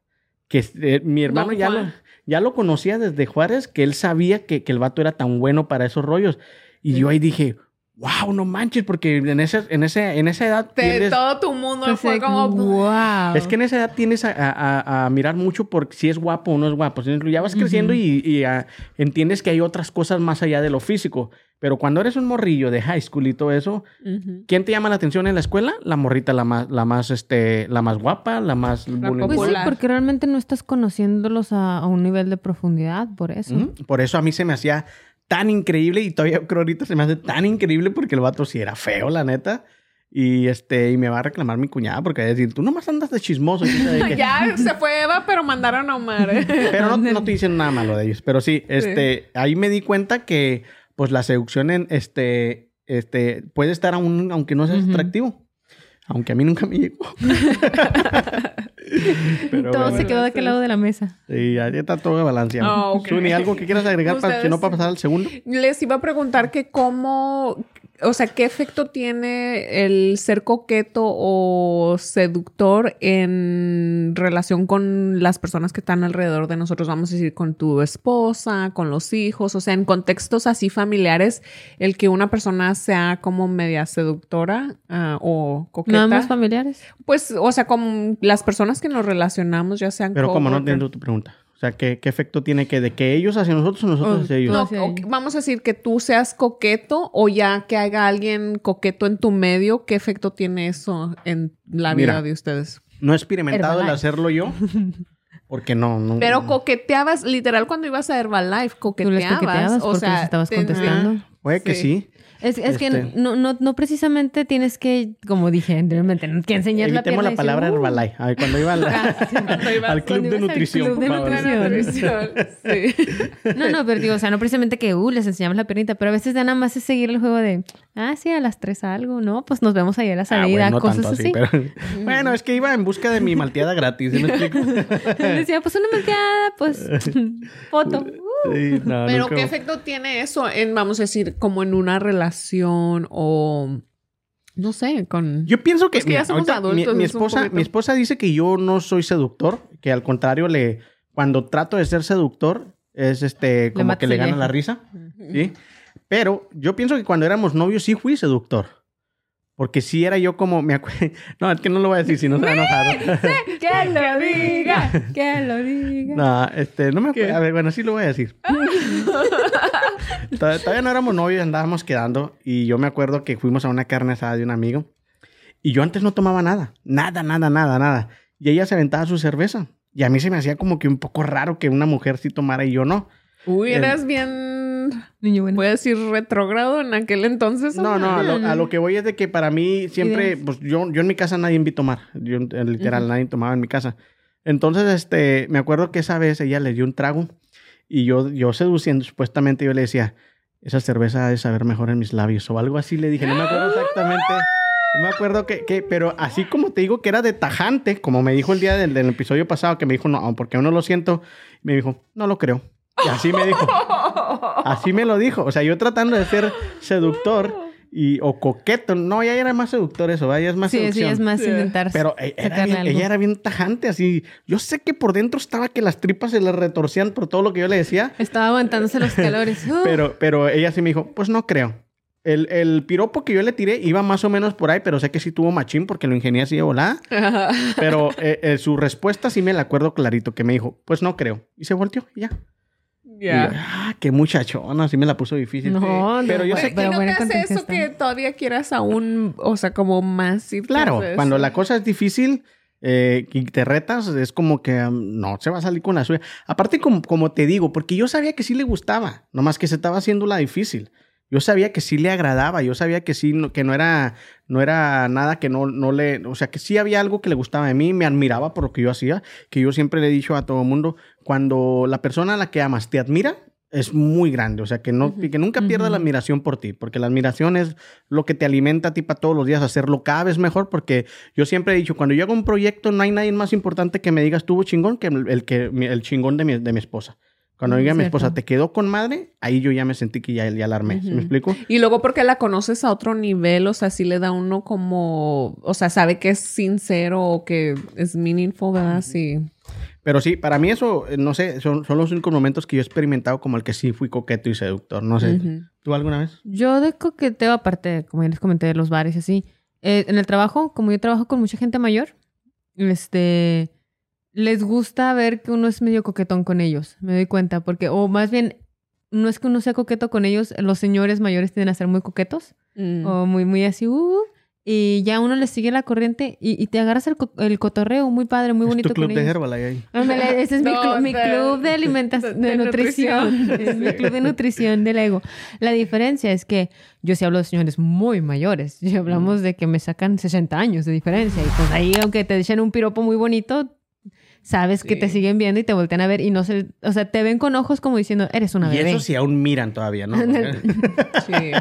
que eh, mi hermano ya lo, ya lo conocía desde Juárez, que él sabía que, que el vato era tan bueno para esos rollos. Y yo ahí dije, wow, no manches, porque en, ese, en, ese, en esa edad Te- tienes- todo tu mundo Entonces, fue como... wow. es que en esa edad tienes a, a- a- a mirar mucho por si es guapo o no es guapo. Ya vas creciendo y, y, ah, entiendes que hay otras cosas más allá de lo físico. Pero cuando eres un morrillo de high school y todo eso, Ujú. ¿quién te llama la atención en la escuela? La morrita, la más, la más, este, la más guapa, la más vulnerable. Pues sí, porque realmente no estás conociéndolos a, a un nivel de profundidad, por eso. Por eso a mí se me hacía tan increíble y todavía creo ahorita se me hace tan increíble porque el vato sí era feo, la neta. Y este, y me va a reclamar mi cuñada porque va a decir, tú nomás andas de chismoso. y quién sabe qué". Ya se fue Eva, pero mandaron a Omar. ¿eh? Pero no, no te dicen nada malo de ellos. Pero sí, este, ahí me di cuenta que, pues, la seducción en, este, este, puede estar aún, aunque no seas Ujú. atractivo. Aunque a mí nunca me llegó. Pero Todo bueno, se quedó de aquel lado de la mesa. Sí, ya está todo balanceado. Ok. Zuni, ¿algo que quieras agregar para que no para pasar al segundo? Les iba a preguntar que cómo, o sea, qué efecto tiene el ser coqueto o seductor en relación con las personas que están alrededor de nosotros, vamos a decir, con tu esposa, con los hijos, o sea, en contextos así familiares, el que una persona sea como media seductora ah, o coqueta. Nada más familiares. Pues, o sea, con las personas que nos relacionamos, ya sean Pero como no entiendo tu pregunta. O sea, ¿qué, qué efecto tiene que de que ellos hacia nosotros o nosotros Oh, hacia ellos? No, vamos a decir que tú seas coqueto o ya que haya alguien coqueto en tu medio, ¿qué efecto tiene eso en la vida Mira. de ustedes? No he experimentado el hacerlo yo. Porque no, no. Pero coqueteabas, literal, cuando ibas a Herbalife, Tú coqueteabas. les coqueteabas o porque sea, les estabas te- contestando. Puede que Sí. Es, es Este- que no, no, no precisamente tienes que, como dije anteriormente, que enseñar la Evitemos pierna la y palabra decir, "Uh". Herbalife. A ver, cuando iba al, al club cuando de nutrición. club de nutrición. Sí. No, no, pero digo, o sea, no precisamente que, uh, les enseñamos la piernita, pero a veces ya nada más es seguir el juego de, ah, sí, a las tres algo, ¿no? Pues nos vemos ahí a la Ah, salida, bueno, no cosas tanto así. así, pero... bueno, es que iba en busca de mi malteada gratis, ¿sí me explico? Decía, pues una malteada, pues, foto. Uh. Sí, no, Pero nunca- ¿qué efecto tiene eso en, vamos a decir, como en una relación o, no sé, con... Yo pienso que Es que ya somos adultos, mi, esposa, mi esposa dice que yo no soy seductor, que al contrario le cuando trato de ser seductor es este como que le gana la risa, ¿sí? Pero yo pienso que cuando éramos novios sí fui seductor. Porque sí era yo como me acuerdo, no, es que no lo voy a decir si no se va a enojar. Que lo diga, que lo diga. No, este, no me acuerdo. A ver, bueno, sí lo voy a decir. Tod- Todavía no éramos novios, andábamos quedando. Y yo me acuerdo que fuimos a una carne asada de un amigo. Y yo antes no tomaba nada. Nada, nada, nada, nada. Y ella se aventaba su cerveza. Y a mí se me hacía como que un poco raro que una mujer sí tomara y yo no. Uy, El- eras bien, Niño bueno. voy a decir, retrógrado en aquel entonces. No, no, a lo, a lo que voy es de que para mí siempre, pues yo, yo en mi casa nadie vi tomar. Yo eh, literal, nadie tomaba en mi casa. Entonces, este, me acuerdo que esa vez ella le dio un trago y yo, yo seduciendo, supuestamente yo le decía, esa cerveza ha de saber mejor en mis labios o algo así le dije, no me acuerdo exactamente. No me acuerdo que, que- pero así como te digo que era de tajante, como me dijo el día del, del episodio pasado, que me dijo, no, porque aún no lo siento, me dijo, no lo creo. Y así me dijo. Así me lo dijo. O sea, yo tratando de ser seductor y, o coqueto. No, ya era más seductor eso, ¿va? ya es más Sí, sí, seducción. es más Sí. intentar Pero e- era sacarle bien- algo. ella era bien tajante, así. Yo sé que por dentro estaba que las tripas se le retorcían por todo lo que yo le decía. Estaba aguantándose los calores. Pero, pero ella sí me dijo, pues no creo. El, el piropo que yo le tiré iba más o menos por ahí, pero sé que sí tuvo machín porque lo ingenié así de volada. Pero eh, eh, su respuesta sí me la acuerdo clarito, que me dijo, pues no creo. Y se volteó y ya. Y yo, Ya. ah, qué muchachona, así me la puso difícil. No, pero no, yo sé que... ¿Y no te hace eso que todavía quieras aún, o sea, como más ir Claro, cuando la cosa es difícil, eh, y te retas, es como que um, no se va a salir con la suya. Aparte, como, como te digo, porque yo sabía que sí le gustaba, nomás que se estaba haciendo la difícil. Yo sabía que sí le agradaba, yo sabía que sí, no- que no era, no era nada que no, no le, o sea, que sí había algo que le gustaba de mí, me admiraba por lo que yo hacía, que yo siempre le he dicho a todo el mundo, cuando la persona a la que amas te admira, es muy grande, o sea, que, no, que nunca pierda la admiración por ti, porque la admiración es lo que te alimenta a ti para todos los días hacerlo cada vez mejor, porque yo siempre he dicho, cuando yo hago un proyecto, no hay nadie más importante que me diga estuvo chingón que el, el que, el chingón de mi, de mi esposa. Cuando Mm, diga a mi esposa, te quedó con madre, ahí yo ya me sentí que ya, ya la armé. ¿Sí Ujú. me explico? Y luego porque la conoces a otro nivel, o sea, sí le da uno como, o sea, sabe que es sincero o que es meaningful, ¿verdad? Sí. Pero sí, para mí eso, eh, no sé, son, son los únicos momentos que yo he experimentado como el que sí fui coqueto y seductor. No sé, Ujú. ¿tú alguna vez? Yo de coqueteo, aparte, como ya les comenté, de los bares y así, eh, en el trabajo, como yo trabajo con mucha gente mayor, este, les gusta ver que uno es medio coquetón con ellos, me doy cuenta, porque, o más bien, no es que uno sea coqueto con ellos, los señores mayores tienden a ser muy coquetos, Mm. o muy, muy así, uh, y ya uno les sigue la corriente y, y te agarras el, co- el cotorreo muy padre, muy es bonito tu club con de ellos. Herbalife ahí. Ándale, ese es mi, No, clu- mi de- club de alimentación, de, de nutrición. nutrición. Es mi club de nutrición del ego. La diferencia es que yo sí hablo de señores muy mayores. Y hablamos de que me sacan 60 años de diferencia. Y pues ahí, aunque te echen un piropo muy bonito, sabes que te siguen viendo y te voltean a ver y no se... O sea, te ven con ojos como diciendo, eres una Y bebé. eso sí aún miran todavía, ¿no? Sí.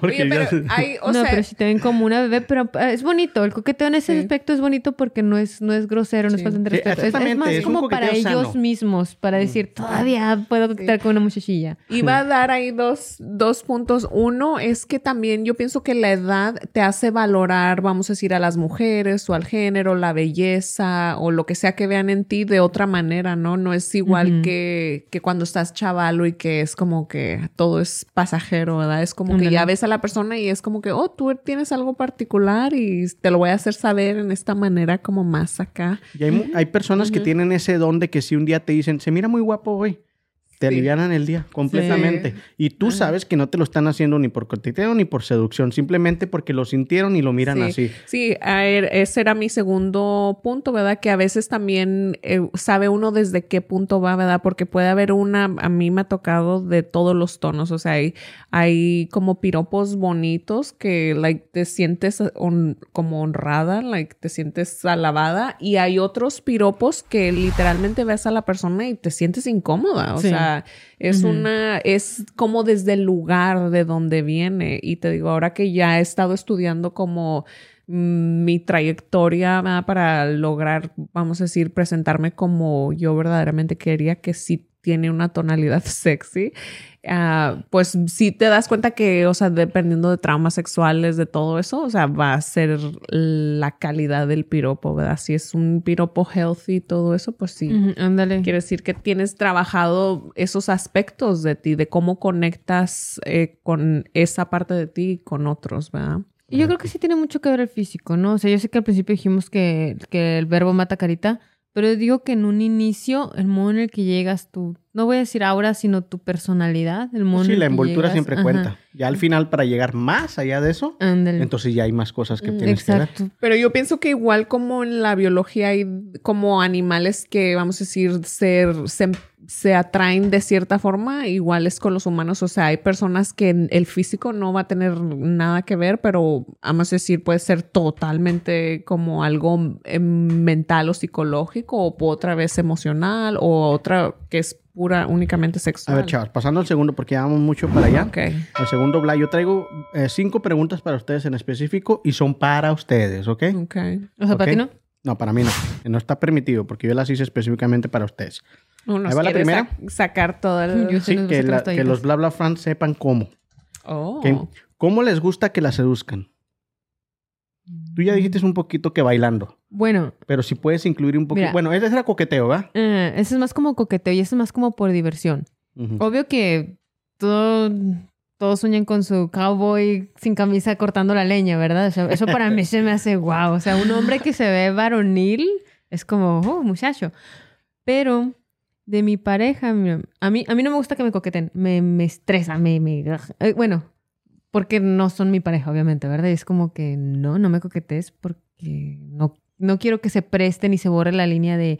Porque Oye, ya- pero hay, o no, sea, pero sí te ven como una bebé, pero eh, es bonito. El coqueteo en ese Sí. aspecto es bonito porque no es, no es grosero, no es falta de Sí, respeto. Es- más es como para ellos mismos, para decir, todavía puedo coquetear con una muchachilla. Iba a dar ahí dos, dos puntos. Uno es que también yo pienso que la edad te hace valorar, vamos a decir, a las mujeres o al género, la belleza o lo que sea que vean en ti de otra manera, ¿no? No es igual que, que cuando estás chavalo y que es como que todo es pasajero, ¿verdad? Es como que ya ves a la persona y es como que, oh, tú tienes algo particular y te lo voy a hacer saber en esta manera como más acá. Y hay, hay personas que tienen ese don de que si un día te dicen, se mira muy guapo hoy, te Sí. alivianan el día completamente. Y tú Ajá. sabes que no te lo están haciendo ni por coqueteo ni por seducción, simplemente porque lo sintieron y lo miran Sí. así. Sí, a ver, ese era mi segundo punto, ¿verdad? Que a veces también eh, sabe uno desde qué punto va, ¿verdad? Porque puede haber una, a mí me ha tocado de todos los tonos, o sea, hay, hay como piropos bonitos que, like, te sientes como honrada, like, te sientes alabada, y hay otros piropos que literalmente ves a la persona y te sientes incómoda, o Sí. Sea, es una, es como desde el lugar de donde viene. Y te digo, ahora que ya he estado estudiando como mm, mi trayectoria ¿verdad? para lograr, vamos a decir, presentarme como yo verdaderamente quería, que sí tiene una tonalidad sexy, ah, pues sí te das cuenta que, o sea, dependiendo de traumas sexuales, de todo eso, o sea, va a ser la calidad del piropo, ¿verdad? Si es un piropo healthy y todo eso, pues sí. Ándale. Quiere decir que tienes trabajado esos aspectos de ti, de cómo conectas eh, con esa parte de ti y con otros, ¿verdad? Y yo creo que sí tiene mucho que ver el físico, ¿no? O sea, yo sé que al principio dijimos que, que el verbo mata carita, pero digo que en un inicio, el modo en el que llegas tú, no voy a decir ahora, sino tu personalidad, el modo Sí, en el la que envoltura llegas, siempre ajá, cuenta. Ya al final, para llegar más allá de eso, Ándale. entonces ya hay más cosas que Mm, tienes que ver. Pero yo pienso que igual como en la biología hay como animales que, vamos a decir, ser, se, se atraen de cierta forma, igual es con los humanos. O sea, hay personas que el físico no va a tener nada que ver, pero vamos a decir, puede ser totalmente como algo eh, mental o psicológico, o otra vez emocional, o otra que es pura, únicamente A sexual. ver, chavos, pasando al segundo, porque ya vamos mucho para allá. Ok. El segundo, Bla, yo traigo eh, cinco preguntas para ustedes en específico y son para ustedes, ¿ok? Ok. O sea, para Ok. ti no. No, para mí no. No está permitido porque yo las hice específicamente para ustedes. Uno Ahí va la primera. sac- sacar todo el... Yo Sí, que, la- las que los bla bla fans sepan cómo. Oh. ¿Cómo les gusta que la seduzcan? Tú ya dijiste un poquito que bailando, Bueno, pero si puedes incluir un poquito. Bueno, ese era coqueteo, ¿va? eh, eso es más como coqueteo y eso es más como por diversión. Obvio que todo, todos sueñan con su cowboy sin camisa cortando la leña, ¿verdad? Eso para mí se me hace guau. O sea, un hombre que se ve varonil es como, oh, muchacho. Pero de mi pareja, a mí, a mí no me gusta que me coqueten. Me, me estresa, me, me... eh, bueno, porque no son mi pareja, obviamente, ¿verdad? Y es como que no, no me coquetes porque no, no quiero que se presten y se borre la línea de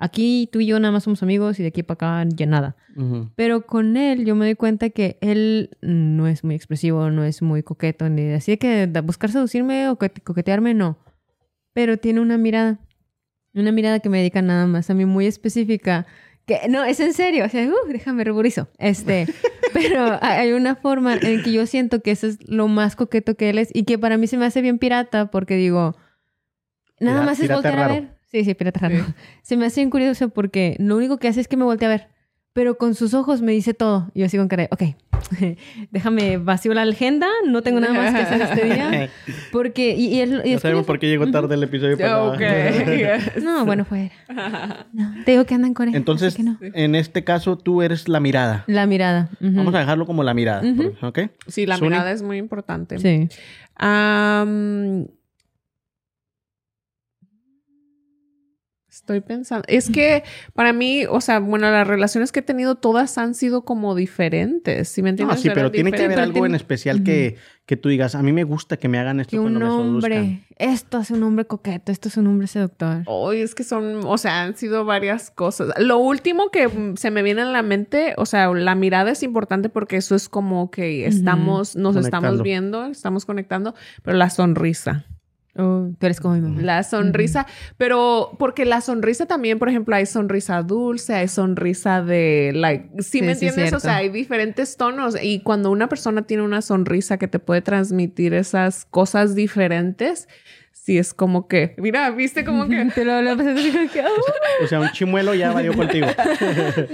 aquí tú y yo nada más somos amigos y de aquí para acá ya nada. Ujú. Pero con él yo me doy cuenta que él no es muy expresivo, no es muy coqueto, ni así de que buscar seducirme o coquete- coquetearme, no. Pero tiene una mirada, una mirada que me dedica nada más a mí muy específica. Que no, es en serio, o sea, uh, déjame ruborizo. Este, pero hay una forma en que yo siento que eso es lo más coqueto que él es y que para mí se me hace bien pirata porque digo, nada más es voltear a ver. Sí, sí, pirata raro. Se me hace bien curioso porque lo único que hace es que me voltea a ver. Pero con sus ojos me dice todo. Y yo sigo con cara de, ok, déjame vacío la agenda, no tengo nada más que hacer este día. Porque, y, y es sabemos curioso. por qué llegó tarde el episodio pasado. Ok. No, bueno, fuera. No, te digo que anda en Corea. Entonces, no. en este caso, tú eres la mirada. La mirada. Vamos a dejarlo como la mirada, Ujú. ¿ok? Sí, la Suni. mirada es muy importante. Sí. Am, estoy pensando. Es que para mí, o sea, bueno, las relaciones que he tenido todas han sido como diferentes. ¿Sí me No, entiendes? sí, Eran pero tiene que haber algo en especial que, que tú digas, a mí me gusta que me hagan esto Que un cuando me seduzcan. hombre, esto es un hombre coqueto, esto es un hombre seductor. Hoy es que son, o sea, han sido varias cosas. Lo último que se me viene a la mente, o sea, la mirada es importante porque eso es como que estamos, nos estamos viendo, estamos conectando, pero la sonrisa. Oh, tú eres como mi mamá. La sonrisa, pero porque la sonrisa también, por ejemplo, hay sonrisa dulce, hay sonrisa de, like, ¿sí, Sí, me sí, entiendes? o sea, hay diferentes tonos y cuando una persona tiene una sonrisa que te puede transmitir esas cosas diferentes, sí es como que, mira, viste como que... Te lo, lo pensé así como que, oh. O sea, un chimuelo ya valió contigo.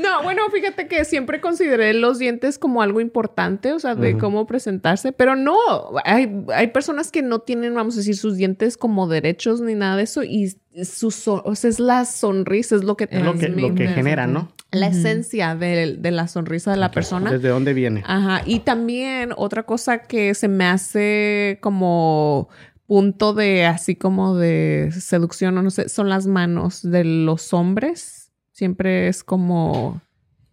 No, bueno, fíjate que siempre consideré los dientes como algo importante, o sea, de cómo presentarse, pero no, hay, hay personas que no tienen, vamos a decir, sus dientes como derechos ni nada de eso y su, so- o sea, es la sonrisa, es lo que Es lo que, lo que transmite. genera, ¿no? La esencia de, de la sonrisa de la persona. ¿Desde dónde viene? Ajá, y también otra cosa que se me hace como punto de así como de seducción o no sé, son las manos de los hombres. Siempre es como,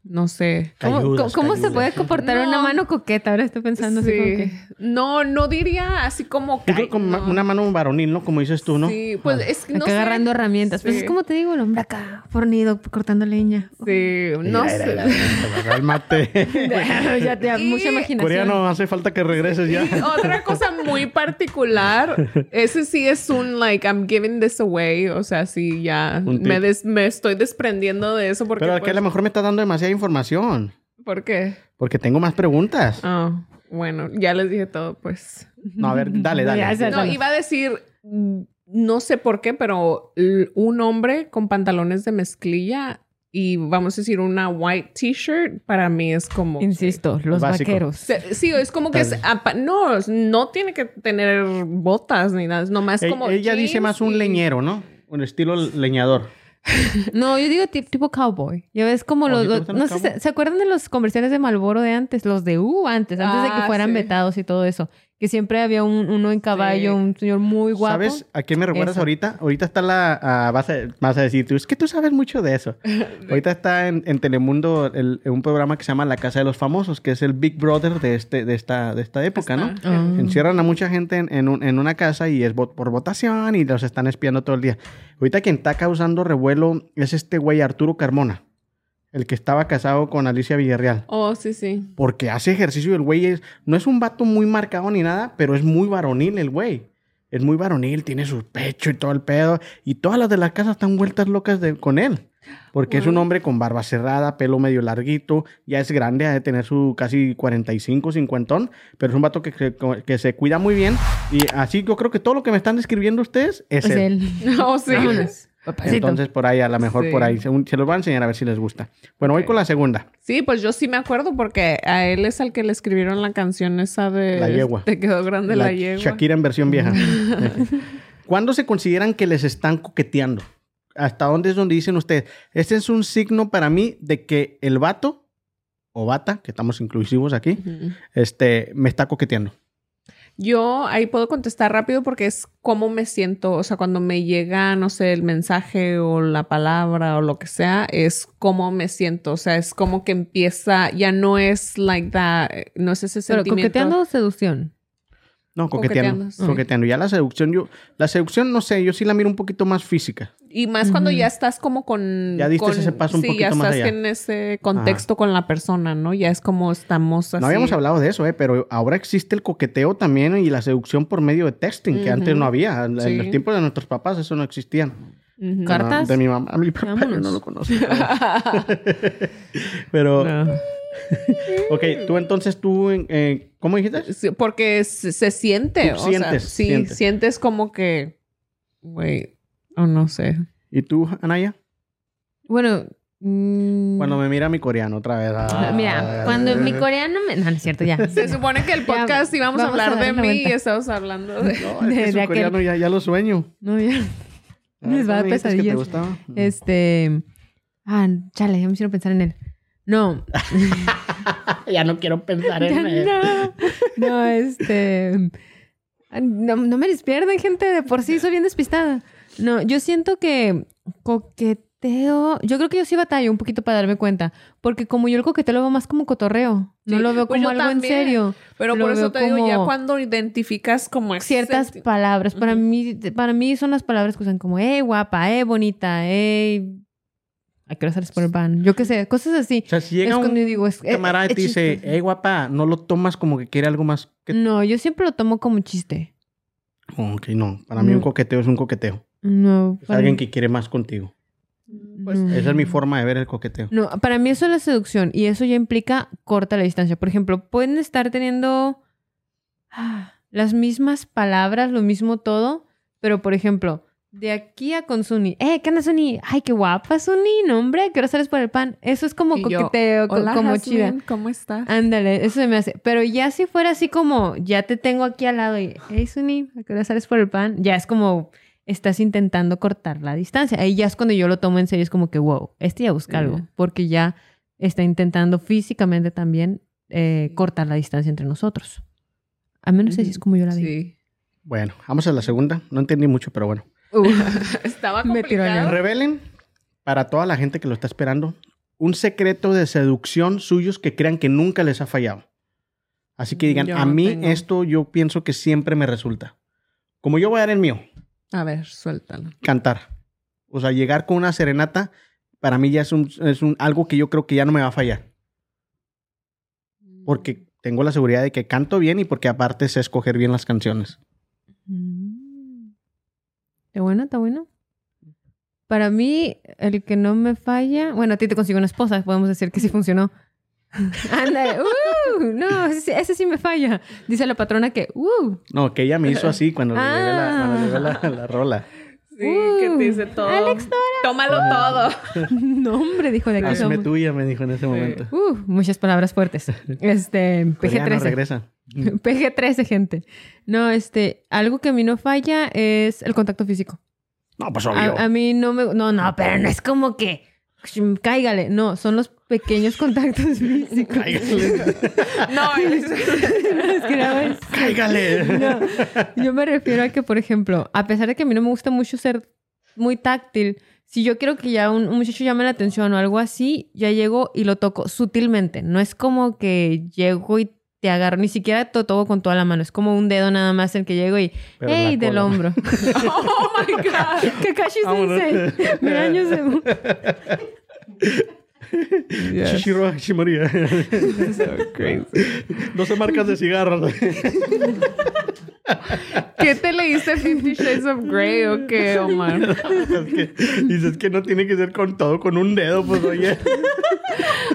no sé. ¿Cómo, Ayudas, cómo- se puede comportar No. una mano coqueta? Ahora estoy pensando así como Sí. que... No, no diría así como Yo creo "Ay, que ma- no". una mano varonil, ¿no? Como dices tú, ¿no? Sí, pues es que Acá no sé. agarrando herramientas. Pues es Sí. como te digo, el hombre acá, fornido, cortando leña. Sí, no sé. ya te mucha imaginación. Coreano, hace falta que regreses ya. Y otra cosa muy particular, ese sí es un like I'm giving this away, o sea, sí ya me, des- me estoy desprendiendo de eso porque Pero aquí a pues, lo mejor me está dando demasiada información. ¿por qué? Porque tengo más preguntas. Ah, bueno, ya les dije todo, pues. No, a ver, dale, dale. No, iba a decir mm, no sé por qué, pero un hombre con pantalones de mezclilla y vamos a decir una white t-shirt para mí es como Insisto, los Básico. vaqueros. Sí, es como que es, no, no tiene que tener botas ni nada, es nomás E- como Ella dice más un y- leñero, ¿no? Un estilo leñador. No, yo digo ti- tipo cowboy. Ya ves como ¿Oh, los... no sé? ¿se, se acuerdan de los comerciales de Malboro de antes? Los de U antes, antes de que Ah, fueran sí. vetados y todo eso. Que siempre había un, uno en caballo, Sí. un señor muy guapo. ¿Sabes a quién me recuerdas Eso. ahorita? Ahorita está la... ah, vas, a, vas a decir, tú, es que tú sabes mucho de eso. ahorita está en, en Telemundo el- un programa que se llama La Casa de los Famosos, que es el Big Brother de, este, de, esta, de esta época, ¿no? Encierran a mucha gente en, en un- en una casa y es vot- por votación y los están espiando todo el día. Ahorita quien está causando revuelo es este güey Arturo Carmona, el que estaba casado con Alicia Villarreal. Oh, sí, sí. Porque hace ejercicio y el güey es, no es un vato muy marcado ni nada, pero es muy varonil el güey. Es muy varonil, tiene su pecho y todo el pedo. Y todas las de la casa están vueltas locas de- con él. Porque es un hombre con barba cerrada, pelo medio larguito, ya es grande, ha de tener su casi 45, 50, pero es un vato que, que, que se cuida muy bien. Y así yo creo que todo lo que me están describiendo ustedes es, Es él. él. Oh, sí. Papacito. Entonces por ahí, a lo mejor Sí. por ahí, se, se los voy a enseñar a ver si les gusta. Bueno, voy con la segunda. Sí, pues yo sí me acuerdo porque a él es al que le escribieron la canción esa de La yegua. Te quedó grande la, yegua. Shakira en versión vieja. ¿Cuándo se consideran que les están coqueteando? ¿Hasta dónde es donde dicen ustedes? Este es un signo para mí de que el vato o bata, que estamos inclusivos aquí, este, me está coqueteando. Yo ahí puedo contestar rápido porque es cómo me siento, o sea, cuando me llega, no sé, el mensaje o la palabra o lo que sea, es cómo me siento, o sea, es como que empieza, ya no es like that, no es ese Pero sentimiento. coqueteando o seducción. No, coqueteando. Coqueteando. Ya la seducción, yo, la seducción, no sé, yo sí la miro un poquito más física. Y más cuando ya estás como con... Ya diste con- ese paso un sí, poquito ya más estás allá. en ese contexto con la persona, ¿no? Ya es como estamos así. No habíamos hablado de eso, ¿eh? Pero ahora existe el coqueteo también y la seducción por medio de texting, que antes no había. En Sí. los tiempos de nuestros papás eso no existían. Ujú. Car- ¿Cartas? De mi mamá. Mi papá yo Vámonos. no lo conozco. Pero, No. Ok, tú entonces, tú, eh, ¿cómo dijiste? Sí, porque se, se siente, Tú o sea, sientes, sí, sientes. sientes como que, güey, o no sé. ¿Y tú, Anaya? Bueno, mm, Cuando me mira mi coreano otra vez. ah, mira, cuando mi coreano me... No, no es cierto, ya. Se supone que el podcast íbamos a vamos a hablar de mí vuelta. y estamos hablando de... No, es De- que su de aquel- coreano ya, ya lo sueño. No, ya. Les va a ¿Cómo dar dijiste que te pesadillas. gustaba? Este... Ah, chale, ya me hicieron pensar en él. No, ya no quiero pensar en él. no, no, este. No, no me despierden, gente. De por sí soy bien despistada. No, yo siento que coqueteo. Yo creo que yo sí batallo un poquito para darme cuenta. Porque como yo el coqueteo lo veo más como cotorreo. No lo veo pues como algo también. en serio. Pero Lo por eso te digo, ya cuando identificas como Ciertas palabras. Para mí, para mí son las palabras que usan como, eh, guapa, eh, bonita, eh. ¿A qué hora sales por el pan? Yo qué sé, cosas así. O sea, si Es llega cuando yo un digo, es, eh, camarada y es te dice, hey, guapa, no lo tomas como que quiere algo más que... No, yo siempre lo tomo como chiste. Ok, no. Para mí No. un coqueteo es un coqueteo. No, Es para alguien mí- que quiere más contigo. Pues, no. Esa es mi forma de ver el coqueteo. No, para mí eso es la seducción y eso ya implica corta la distancia. Por ejemplo, pueden estar teniendo ah, las mismas palabras, lo mismo todo, pero por ejemplo, de aquí a con Suni, ¡eh, qué onda Suni! ¡Ay, qué guapa Suni! No, hombre, ¿qué hora sales por el pan? Eso es como Y yo, coqueteo, co- Hola, como Jasmine, chida. ¿cómo estás? Ándale, eso se me hace. Pero ya si fuera así como, ya te tengo aquí al lado y, hey Suni, ¿a qué hora sales por el pan? Ya es como, estás intentando cortar la distancia. Ahí ya es cuando yo lo tomo en serio, es como que, wow, este ya busca algo, Sí. porque ya está intentando físicamente también eh, cortar la distancia entre nosotros. Al menos así es como yo la digo. Sí. Bueno, vamos a la segunda. No entendí mucho, pero bueno. Estaba Me tiró complicado. Revelen para toda la gente que lo está esperando un secreto de seducción suyos que crean que nunca les ha fallado. Así que digan, Yo a no mí tengo. esto yo pienso que siempre me resulta. Como yo voy a dar el mío, A ver, suéltalo. cantar. O sea, llegar con una serenata, para mí ya es, un, es un, algo que yo creo que ya no me va a fallar. Porque tengo la seguridad de que canto bien y porque aparte sé escoger bien las canciones. Mm. Está bueno, está bueno. Para mí, el que no me falla, bueno, a ti te consigo una esposa, podemos decir que sí funcionó. Anda, uh, no, ese, sí- ese sí me falla. Dice la patrona que, uh, No, que ella me hizo así cuando le llevé la, cuando le la- Ah. la rola. Sí, que te dice todo. Alex Tómalo todo. no hombre, dijo de aquí Hazme tuya, me dijo en ese momento. Uh, muchas palabras fuertes. Este, Coreano, PG-13. regresa. PG-13, gente. No, este, algo que a mí no falla es el contacto físico. No, pues obvio. A, a mí no me... No, no, pero no es como que... Cáigale. No, son los pequeños contactos físicos. Cáigale. No, es- no Cáigale. no. Yo me refiero a que, por ejemplo, a pesar de que a mí no me gusta mucho ser muy táctil, si yo quiero que ya un, un muchacho llame la atención o algo así, ya llego y lo toco sutilmente. No es como que llego y te agarro, ni siquiera te toco con toda la mano. Es como un dedo nada más el que llego y Pero ¡Ey! del hombro. Oh my God. Kakashi Vámonos. Hashimoria. No se marcas de cigarros. ¿Qué te leíste Fifty Shades of Grey o qué, Omar? Es que, dices que no tiene que ser con todo, con un dedo, pues oye.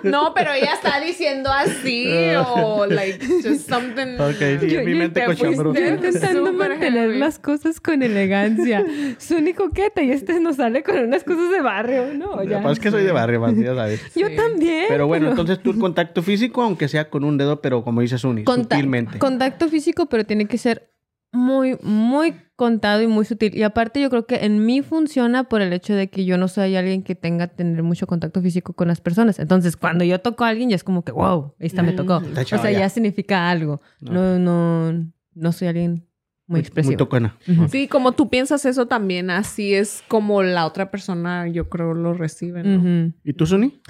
No, pero ella está diciendo así o like just something. Ok, sí, Yo- mi yo mente te cochambro. fuiste. intentando mantener heavy. las cosas con elegancia. Soy coqueta y este nos sale con unas cosas de barrio. No, ya. Pues es que soy de barrio, más ya sabes. Yo también. Pero bueno, entonces tú el contacto físico, aunque sea con un dedo, pero como dices Uni, Conta- sutilmente. Contacto físico, pero tiene que ser muy, muy contado y muy sutil. Y aparte yo creo que en mí funciona por el hecho de que yo no soy alguien que tenga que tener mucho contacto físico con las personas. Entonces, cuando yo toco a alguien, ya es como que, wow, esta me tocó. O sea, ya. ya significa algo. No. No, no, no soy alguien muy Muy expresivo. tocona. Ujú. Sí, como tú piensas eso también, así es como la otra persona, yo creo, lo recibe, ¿no? ¿Y tú, Suni?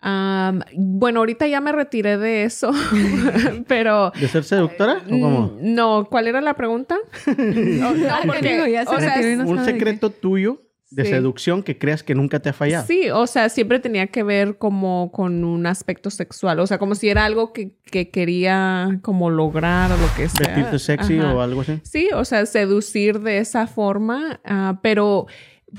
Am, bueno, ahorita ya me retiré de eso, pero... ¿De ser seductora o cómo? Mm, No, ¿cuál era la pregunta? No, no, porque, digo, ya se o sea, no Un secreto tuyo de Sí. seducción que creas que nunca te ha fallado. Sí, o sea, siempre tenía que ver como con un aspecto sexual, o sea, como si era algo que, que quería como lograr o lo que sea. Vestirte sexy Ajá. o algo así. Sí, o sea, seducir de esa forma, ah, pero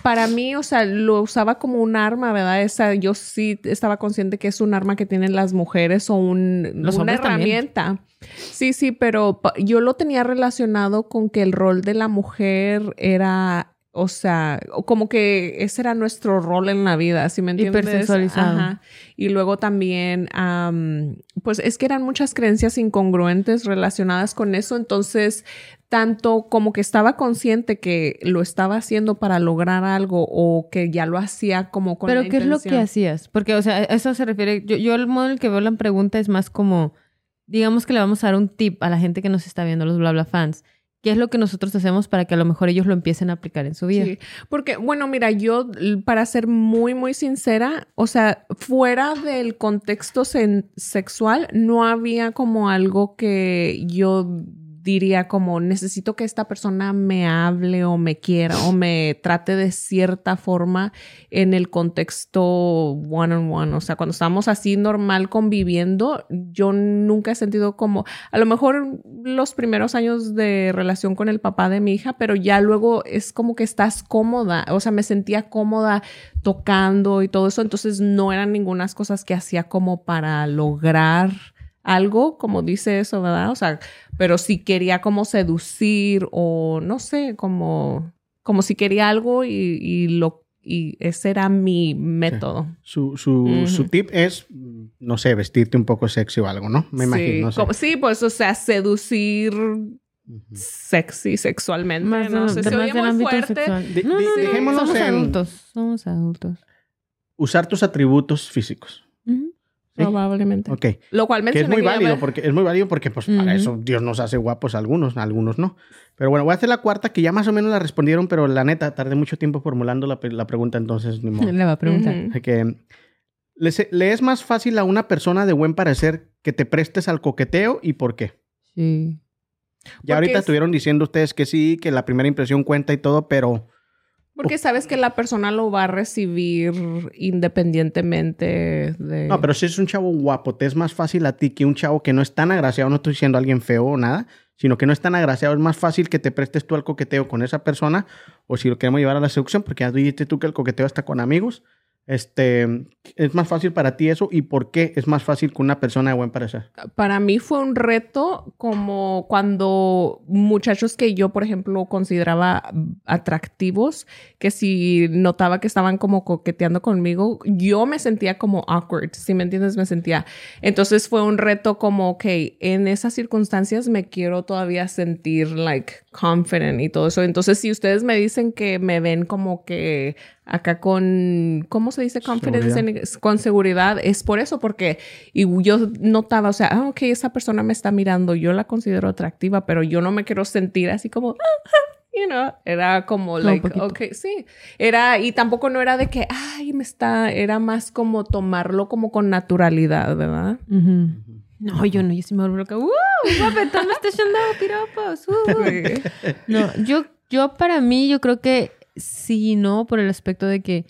para mí, o sea, lo usaba como un arma, ¿verdad? Esa, yo sí estaba consciente que es un arma que tienen las mujeres o un, Los una también. herramienta. Sí, sí, pero yo lo tenía relacionado con que el rol de la mujer era, o sea, como que ese era nuestro rol en la vida, ¿sí me entiendes? Hipersexualizado. Ajá. Y luego también, am, pues es que eran muchas creencias incongruentes relacionadas con eso, entonces tanto como que estaba consciente que lo estaba haciendo para lograr algo o que ya lo hacía como con Pero la ¿qué es lo que hacías? Porque, o sea, a eso se refiere. Yo, yo el modo en el que veo la pregunta es más como, digamos que le vamos a dar un tip a la gente que nos está viendo, los bla bla fans. ¿Qué es lo que nosotros hacemos para que a lo mejor ellos lo empiecen a aplicar en su vida? Sí, porque, bueno, mira, yo, para ser muy, muy sincera, o sea, fuera del contexto sexual, no había como algo que yo diría como necesito que esta persona me hable o me quiera o me trate de cierta forma en el contexto one on one. O sea, cuando estamos así normal conviviendo, yo nunca he sentido como, a lo mejor los primeros años de relación con el papá de mi hija, pero ya luego es como que estás cómoda. O sea, me sentía cómoda tocando y todo eso. Entonces no eran ninguna cosas que hacía como para lograr algo, como dice eso, ¿verdad? O sea, pero si quería como seducir o no sé, como, como si quería algo y, y lo y ese era mi método. Su, su, su tip es, no sé, vestirte un poco sexy o algo, ¿no? Me sí, imagino. no sé. como- sí, pues, o sea, seducir sexy sexualmente. Más, no de- sé, de- se oye muy fuerte. Di- No, no, no, dejémonos somos en- adultos. Somos adultos. Usar tus atributos físicos. Sí. Probablemente. Ok. Lo cual Que es muy válido, me- porque es muy válido porque pues para eso Dios nos hace guapos a algunos, a algunos no. Pero bueno, voy a hacer la cuarta que ya más o menos la respondieron, pero la neta, tardé mucho tiempo formulando la, la pregunta, entonces ni modo. Le va a preguntar. Que, ¿le, es más fácil a una persona de buen parecer que te prestes al coqueteo y por qué? Sí. Ya Porque ahorita es- estuvieron diciendo ustedes que sí, que la primera impresión cuenta y todo, pero Porque sabes que la persona lo va a recibir independientemente de... no, pero si es un chavo guapo, te es más fácil a ti que un chavo que no es tan agraciado, no estoy diciendo alguien feo o nada, sino que no es tan agraciado, es más fácil que te prestes tú al coqueteo con esa persona o si lo queremos llevar a la seducción, porque ya dijiste tú que el coqueteo está con amigos, este, es más fácil para ti eso y por qué es más fácil con una persona de buen parecer. Para mí fue un reto como cuando muchachos que yo, por ejemplo, consideraba atractivos, que si notaba que estaban como coqueteando conmigo, yo me sentía como awkward, si me entiendes, me sentía. Entonces fue un reto como, ok, en esas circunstancias me quiero todavía sentir like confident y todo eso. Entonces, si ustedes me dicen que me ven como que acá con, ¿cómo se dice confidence? en inglés? con seguridad, es por eso, porque y yo notaba, o sea, ah, ok, esa persona me está mirando, yo la considero atractiva, pero yo no me quiero sentir así como, you know, era como, like, ok, sí, era, y tampoco no era de que, ay, me está, era más como tomarlo como con naturalidad, ¿verdad? No, yo no, yo sí me vuelvo loca. ¡Uh! Guapetón me está echando piropos. ¡Uh! No, yo, yo para mí, yo creo que sí, no, por el aspecto de que,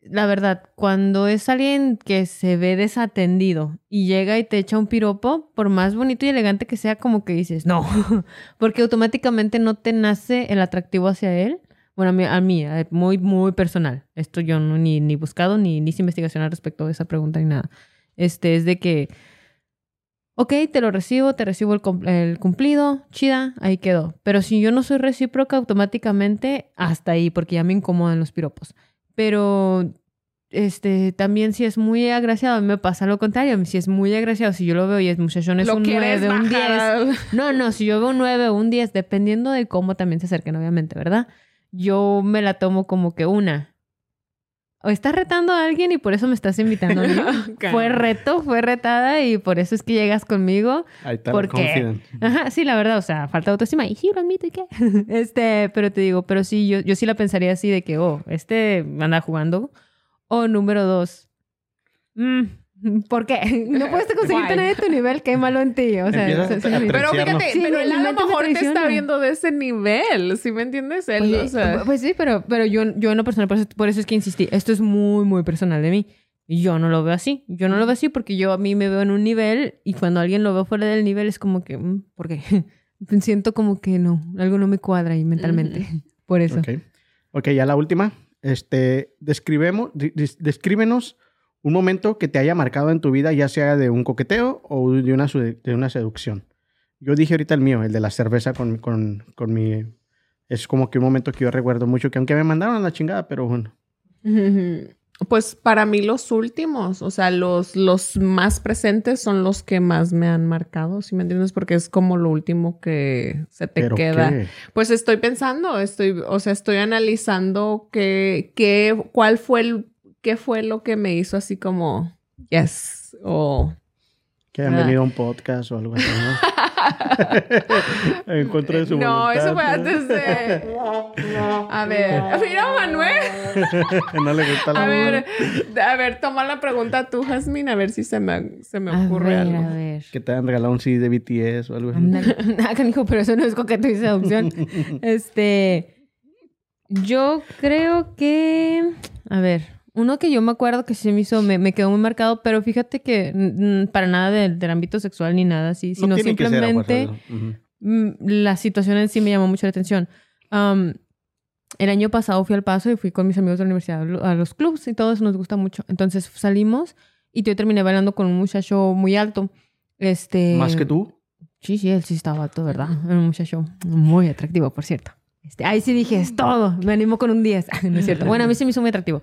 la verdad, cuando es alguien que se ve desatendido y llega y te echa un piropo, por más bonito y elegante que sea, como que dices, no, porque automáticamente no te nace el atractivo hacia él. Bueno, a mí, a mí eh, muy, muy personal. Esto yo no ni, ni buscado, ni, ni hice investigación al respecto de esa pregunta ni nada. Este, es de que, ok, te lo recibo, te recibo el, el cumplido, chida, ahí quedó. Pero si yo no soy recíproca automáticamente, hasta ahí, porque ya me incomodan los piropos. Pero, este, también si es muy agraciado, a mí me pasa lo contrario. Si es muy agraciado, si yo lo veo y es muchachón, es Lo un quieres 9, un 10. bajar al- No, no, si yo veo un 9 o un 10, dependiendo de cómo también se acerquen, obviamente, ¿verdad? Yo me la tomo como que una. O estás retando a alguien y por eso me estás invitando a mí. Fue reto, fue retada y por eso es que llegas conmigo. Ahí está ¿Por la qué? confidence. Ajá, sí, la verdad, o sea, falta autoestima. Y sí, lo admito, ¿y qué? Este, pero te digo, pero sí, yo, yo sí la pensaría así de que, oh, este anda jugando. O número dos, mm, ¿por qué? No puedes conseguirte nadie de tu nivel, qué malo en ti. O sea, Empiezas a- Pero fíjate, Sí, pero él a lo mejor te está traiciona. viendo de ese nivel, ¿sí me entiendes? Él, Oye, o sea, pues sí, pero, pero yo, yo en lo personal, por eso, por eso es que insistí, esto es muy, muy personal de mí. Y yo no lo veo así. Yo no lo veo así porque yo a mí me veo en un nivel y cuando alguien lo veo fuera del nivel es como que, mm, ¿por qué? Siento como que no, algo no me cuadra ahí mentalmente. Por eso. Ok. Ok, ya la última. Este, describemos, descríbenos un momento que te haya marcado en tu vida, ya sea de un coqueteo o de una, de una seducción. Yo dije ahorita el mío, el de la cerveza con, con, con mi... Es como que un momento que yo recuerdo mucho, que aunque me mandaron a la chingada, pero bueno. Pues para mí los últimos, o sea, los, los más presentes son los que más me han marcado, ¿sí me entiendes? Porque es como lo último que se te ¿Pero queda. qué? Pues estoy pensando, estoy, o sea, estoy analizando qué, qué, cuál fue el, qué fue lo que me hizo así como, yes, o... Que han Ah. venido a un podcast o algo así, ¿no? en contra de su No, voluntad. eso fue antes de... A ver, mira Manuel. no le gusta la A ver, a ver, toma la pregunta tú, Jasmine, a ver si se me, se me A ocurre ver, algo. a ver. Que te han regalado un CD de BTS o algo así. Ah, canijo, pero eso no es coqueto y seducción. este. Yo creo que. A ver. Uno que yo me acuerdo que sí me hizo, me, me quedó muy marcado, pero fíjate que mm, para nada del, del ámbito sexual ni nada así, sino No tiene que ser simplemente eso. Ujú. mm, la situación en sí me llamó mucho la atención. Am, el año pasado fui al paso y fui con mis amigos de la universidad a lo- a los clubs y todo eso nos gusta mucho. Entonces salimos y yo terminé bailando con un muchacho muy alto. Este, ¿Más que tú? Sí, sí, él sí estaba alto, ¿verdad? Era un muchacho muy atractivo, por cierto. Este, ahí sí dije, es todo. Me animo con un 10. no es cierto. Bueno, a mí se me hizo muy atractivo.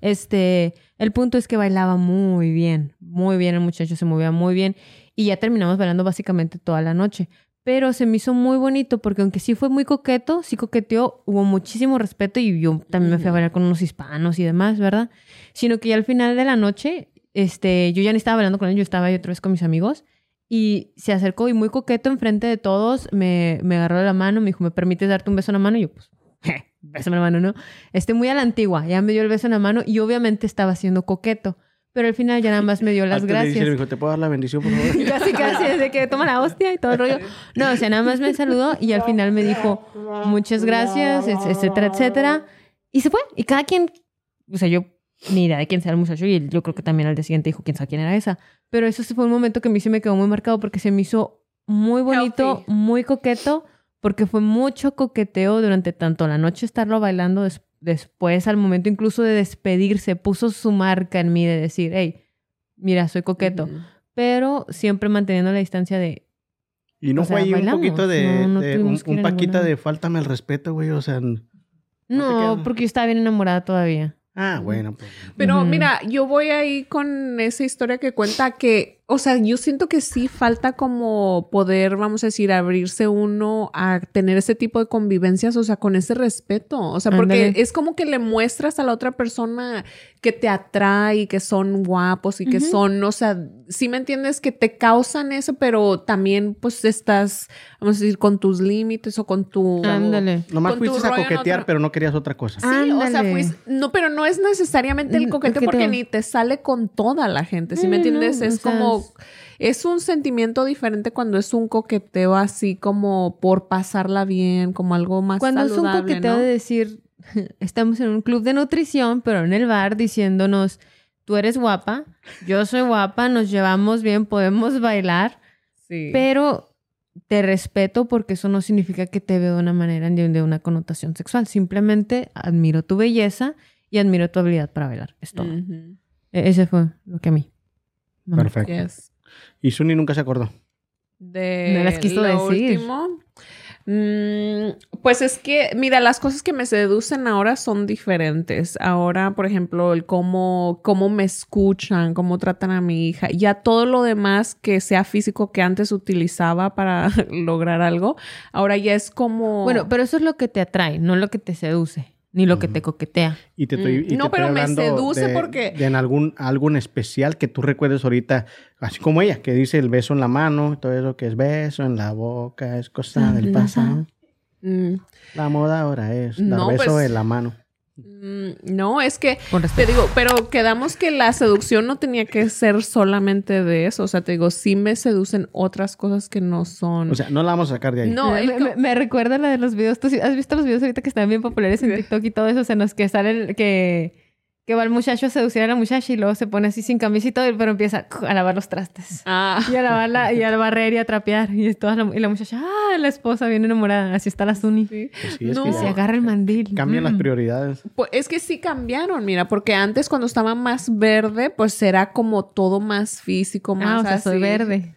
Este, el punto es que bailaba muy bien, muy bien. El muchacho se movía muy bien. Y ya terminamos bailando básicamente toda la noche. Pero se me hizo muy bonito porque aunque sí fue muy coqueto, sí coqueteó, hubo muchísimo respeto y yo también me fui a bailar con unos hispanos y demás, ¿verdad? Sino que ya al final de la noche, este, yo ya ni estaba bailando con él, yo estaba ahí otra vez con mis amigos y se acercó y muy coqueto enfrente de todos, me, me agarró de la mano, me dijo, ¿me permites darte un beso en la mano? Y yo, pues, bésame en la mano, ¿no? Este, muy a la antigua, ya me dio el beso en la mano y obviamente estaba siendo coqueto, pero al final ya nada más me dio las Antes le dice, gracias. le dijo, ¿te puedo dar la bendición, por favor? Casi, casi, desde que toma la hostia y todo el rollo. No, o sea, nada más me saludó y al final me dijo muchas gracias, et- etcétera, etcétera. Y se fue. Y cada quien, o sea, yo ni idea de quién sea el muchacho y él, yo creo que también al día siguiente dijo quién sabe quién era esa. Pero eso fue un momento que a mí se me quedó muy marcado porque se me hizo muy bonito, Healthy. muy coqueto, porque fue mucho coqueteo durante tanto la noche estarlo bailando des- después, al momento incluso de despedirse, puso su marca en mí de decir, hey, mira, soy coqueto pero siempre manteniendo la distancia de Y no O sea, fue ahí un poquito de, No, no de un, paquita ninguna. de faltame el respeto, güey. O sea, no, porque yo estaba bien enamorada todavía. ah, bueno, pues. Pero mira, yo voy ahí con esa historia que cuenta que, o sea, yo siento que sí falta como poder, vamos a decir, abrirse uno a tener ese tipo de convivencias, o sea, con ese respeto. O sea, porque es como que le muestras a la otra persona que te atrae y que son guapos y que son, o sea, sí me entiendes que te causan eso, pero también pues estás, vamos a decir, con tus límites o con tu... Ándale. Nomás con tu fuiste a coquetear, otro- pero no querías otra cosa. Sí, o sea, fuiste- no, pero no es necesariamente el Mm, coqueteo porque ni te sale con toda la gente, ¿sí me no, entiendes? no, es o sea, como, es- un sentimiento diferente cuando es un coqueteo así como por pasarla bien, como algo más Cuando es un saludable, coqueteo ¿no? de decir, estamos en un club de nutrición, pero en el bar diciéndonos, tú eres guapa, yo soy guapa, nos llevamos bien, podemos bailar, Sí. pero te respeto porque eso no significa que te veo de una manera de, de una connotación sexual. Simplemente admiro tu belleza y admiro tu habilidad para bailar. Es todo. E- Ese fue lo que a mí. Perfecto. Yes. Y Suni nunca se acordó. De No las quiso lo decir. último. Mm, pues es que, mira, las cosas que me seducen ahora son diferentes. Ahora, por ejemplo, el cómo, cómo me escuchan, cómo tratan a mi hija. Ya todo lo demás que sea físico que antes utilizaba para lograr algo, ahora ya es como... Bueno, pero eso es lo que te atrae, no lo que te seduce, ni lo que te coquetea. Y te estoy, Mm, y te no, estoy pero me seduce de- porque- De en algún, algo en especial que tú recuerdes ahorita, así como ella, que dice el beso en la mano, todo eso que es beso en la boca, es cosa del pasado. Mm, La moda ahora es dar No, beso pues- en la mano. Mm, no, es que Con te digo, pero quedamos que la seducción no tenía que ser solamente de eso. O sea, te digo, sí me seducen otras cosas que no son. O sea, no la vamos a sacar de ahí. No, me, recuerda la de los videos. ¿Tú has visto los videos ahorita que están bien populares en TikTok y todo eso? O sea, en los que sale el- que, que va el muchacho a seducir a la muchacha y luego se pone así sin camisa y todo, pero empieza a lavar los trastes. Ah. Y a lavar la, y a barrer y a trapear. Y, toda la, y la muchacha, ah, la esposa bien enamorada. Así está la Suni. Sí. Pues sí, es No. que se agarra el mandil. cambian las Mm. prioridades. Pues es que sí cambiaron, mira, porque antes cuando estaba más verde, pues era como todo más físico, más Ah, o sea, soy así. verde.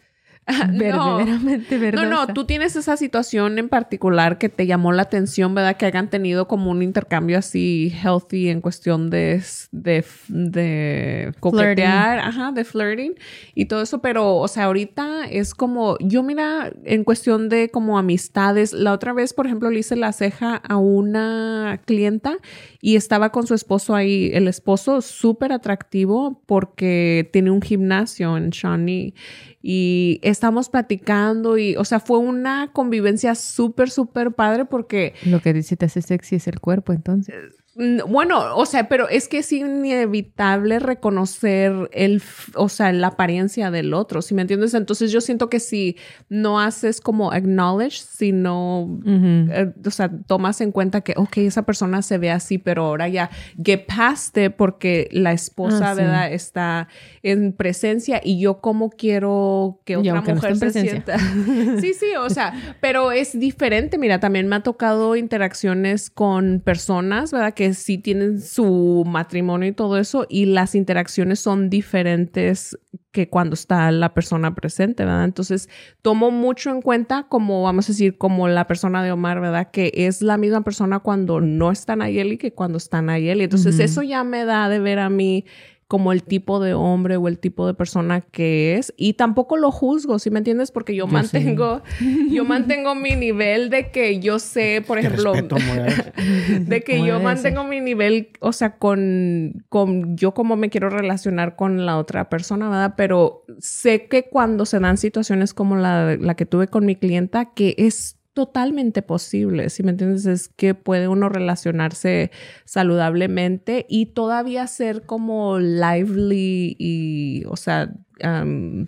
No. Verdaderamente No, verdosa. no, tú tienes esa situación en particular que te llamó la atención, ¿verdad? Que hayan tenido como un intercambio así healthy en cuestión de, de, de coquetear, ajá, de flirting y todo eso, pero, o sea, ahorita es como, yo mira, en cuestión de como amistades, la otra vez, por ejemplo, le hice la ceja a una clienta y estaba con su esposo ahí, el esposo súper atractivo porque tiene un gimnasio en Shawnee y estamos platicando y, o sea, fue una convivencia súper, súper padre porque, Lo que dice te hace sexy es el cuerpo, entonces. Bueno, o sea, pero es que es inevitable reconocer el, o sea, la apariencia del otro, ¿sí me entiendes? Entonces yo siento que si no haces como acknowledge, sino Ujú. eh, o sea, tomas en cuenta que, ok, esa persona se ve así, pero ahora ya get past it porque la esposa, Ah, sí. ¿verdad? Está en presencia y yo como quiero que otra no mujer se sienta. sí, sí, o sea, pero es diferente. Mira, también me ha tocado interacciones con personas, ¿verdad? Que sí tienen su matrimonio y todo eso y las interacciones son diferentes que cuando está la persona presente, ¿verdad? Entonces, tomo mucho en cuenta como, vamos a decir, como la persona de Omar, ¿verdad? Que es la misma persona cuando no está Nayeli que cuando está Nayeli. Entonces, eso ya me da de ver a mí como el tipo de hombre o el tipo de persona que es y tampoco lo juzgo, ¿sí me entiendes? Porque yo, Yo mantengo yo mantengo mi nivel de que yo sé, por ejemplo, respeto, de que Como yo mantengo mi nivel, o sea, con, con yo cómo me quiero relacionar con la otra persona, ¿verdad? Pero sé que cuando se dan situaciones como la, la que tuve con mi clienta, que es totalmente posible, si me entiendes? Es que puede uno relacionarse saludablemente y todavía ser como lively y, o sea, um,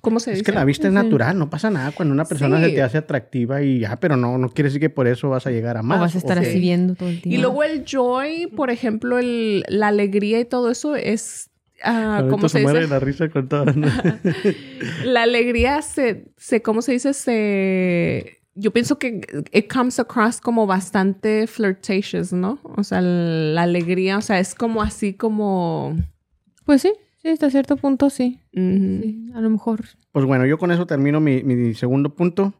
¿cómo se Es dice? que la vista es natural, no pasa nada cuando una persona Sí. se te hace atractiva y ya, pero no, no quiere decir que por eso vas a llegar a más. o vas a estar o- sí. así viendo todo el tiempo. Y luego el joy, por ejemplo, el, la alegría y todo eso es, ah, ¿cómo se muere dice? la risa con todo. ¿no? La alegría se, se, ¿cómo se dice? Se... Yo pienso que it comes across como bastante flirtatious, ¿no? O sea, la alegría, o sea, es como así como... Pues sí, sí, hasta cierto punto sí. A lo mejor. Pues bueno, yo con eso termino mi, mi segundo punto.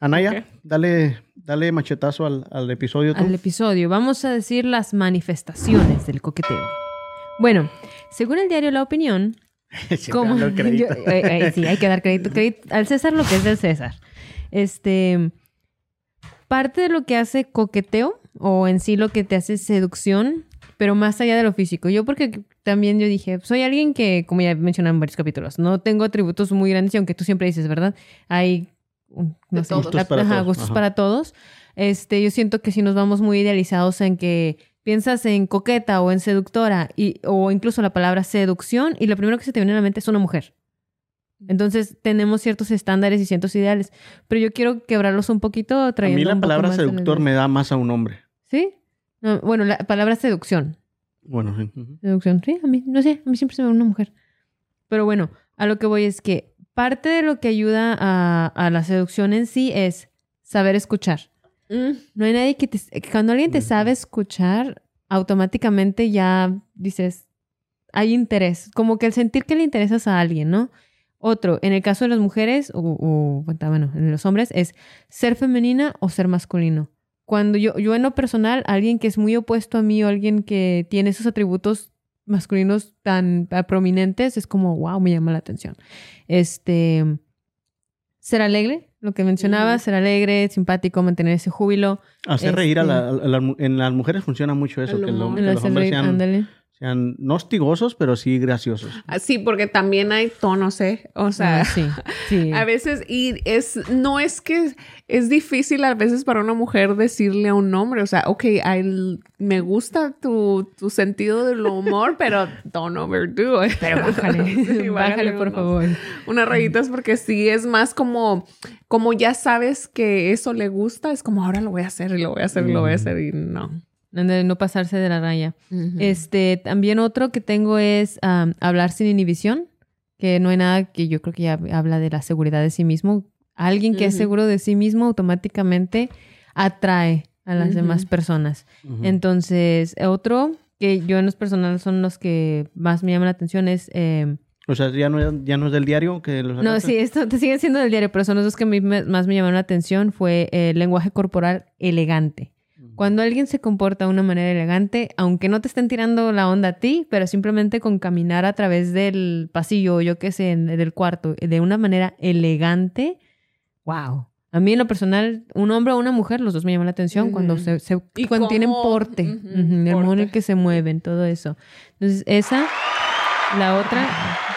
Anaya, dale, dale machetazo al, al episodio tú. Al episodio, vamos a decir las manifestaciones del coqueteo. Bueno, según el diario La Opinión, como. Yo- eh, eh, sí, hay que dar crédito, crédito al César lo que es del César. Este, parte de lo que hace coqueteo o en sí lo que te hace seducción, pero más allá de lo físico. Yo porque también yo dije, soy alguien que, como ya mencioné en varios capítulos, no tengo atributos muy grandes y aunque tú siempre dices, ¿verdad? Hay no De sé, todos. Gustos la- para ajá, todos, gustos ajá. para todos. Este, yo siento que si nos vamos muy idealizados en que piensas en coqueta o en seductora y, o incluso la palabra seducción y lo primero que se te viene a la mente es una mujer. Entonces tenemos ciertos estándares y ciertos ideales, pero yo quiero quebrarlos un poquito A trayendo mí la un palabra seductor me da más a un hombre. ¿Sí? No, bueno, la palabra seducción. Bueno, sí. Seducción, sí, a mí, no sé, a mí siempre se me ve una mujer. Pero bueno, a lo que voy es que parte de lo que ayuda a, a la seducción en sí es saber escuchar. Mm. No hay nadie que te... Cuando alguien te Ujú. sabe escuchar, automáticamente ya dices, hay interés. Como que el sentir que le interesas a alguien, ¿no? Otro, en el caso de las mujeres, o, o, bueno, en los hombres, es ser femenina o ser masculino. Cuando yo, yo en lo personal, alguien que es muy opuesto a mí o alguien que tiene esos atributos masculinos tan prominentes, es como, wow, me llama la atención. Este, ser alegre, lo que mencionaba, ser alegre, simpático, mantener ese júbilo. Hacer reír a, Este- la, a la- en las mujeres funciona mucho eso, que, lo- que El los hombres reír, sean, ándale. Sean no hostigosos, pero sí graciosos. Ah, Sí, porque también hay tonos, ¿eh? O sea, Ah, sí, sí. a veces, y es, no es que es difícil a veces para una mujer decirle a un hombre, o sea, ok, I- me gusta tu, tu sentido del humor, pero don't overdo it. Pero bájale, Sí, bájale, por unos- favor. Unas rayitas porque sí es más como, como ya sabes que eso le gusta, es como ahora lo voy a hacer y lo voy a hacer y lo voy a hacer y no. No, de no pasarse de la raya. Este, también otro que tengo es hablar sin inhibición, que no hay nada que yo creo que ya habla de la seguridad de sí mismo. Alguien que es seguro de sí mismo automáticamente atrae a las demás personas. Entonces, otro que yo en los personales son los que más me llaman la atención es... em, O sea, ya no, es- ya no es del diario que los no, sí, esto te siguen siendo del diario, pero son los dos que a mí me- más me llamaron la atención. Fue el lenguaje corporal elegante. Cuando alguien se comporta de una manera elegante, aunque no te estén tirando la onda a ti, pero simplemente con caminar a través del pasillo, o yo qué sé, del cuarto, de una manera elegante, wow. A mí en lo personal, un hombre o una mujer, los dos me llaman la atención cuando se, se- Y cuando tienen porte, el modo en el que se mueven, todo eso. Entonces, esa, la otra,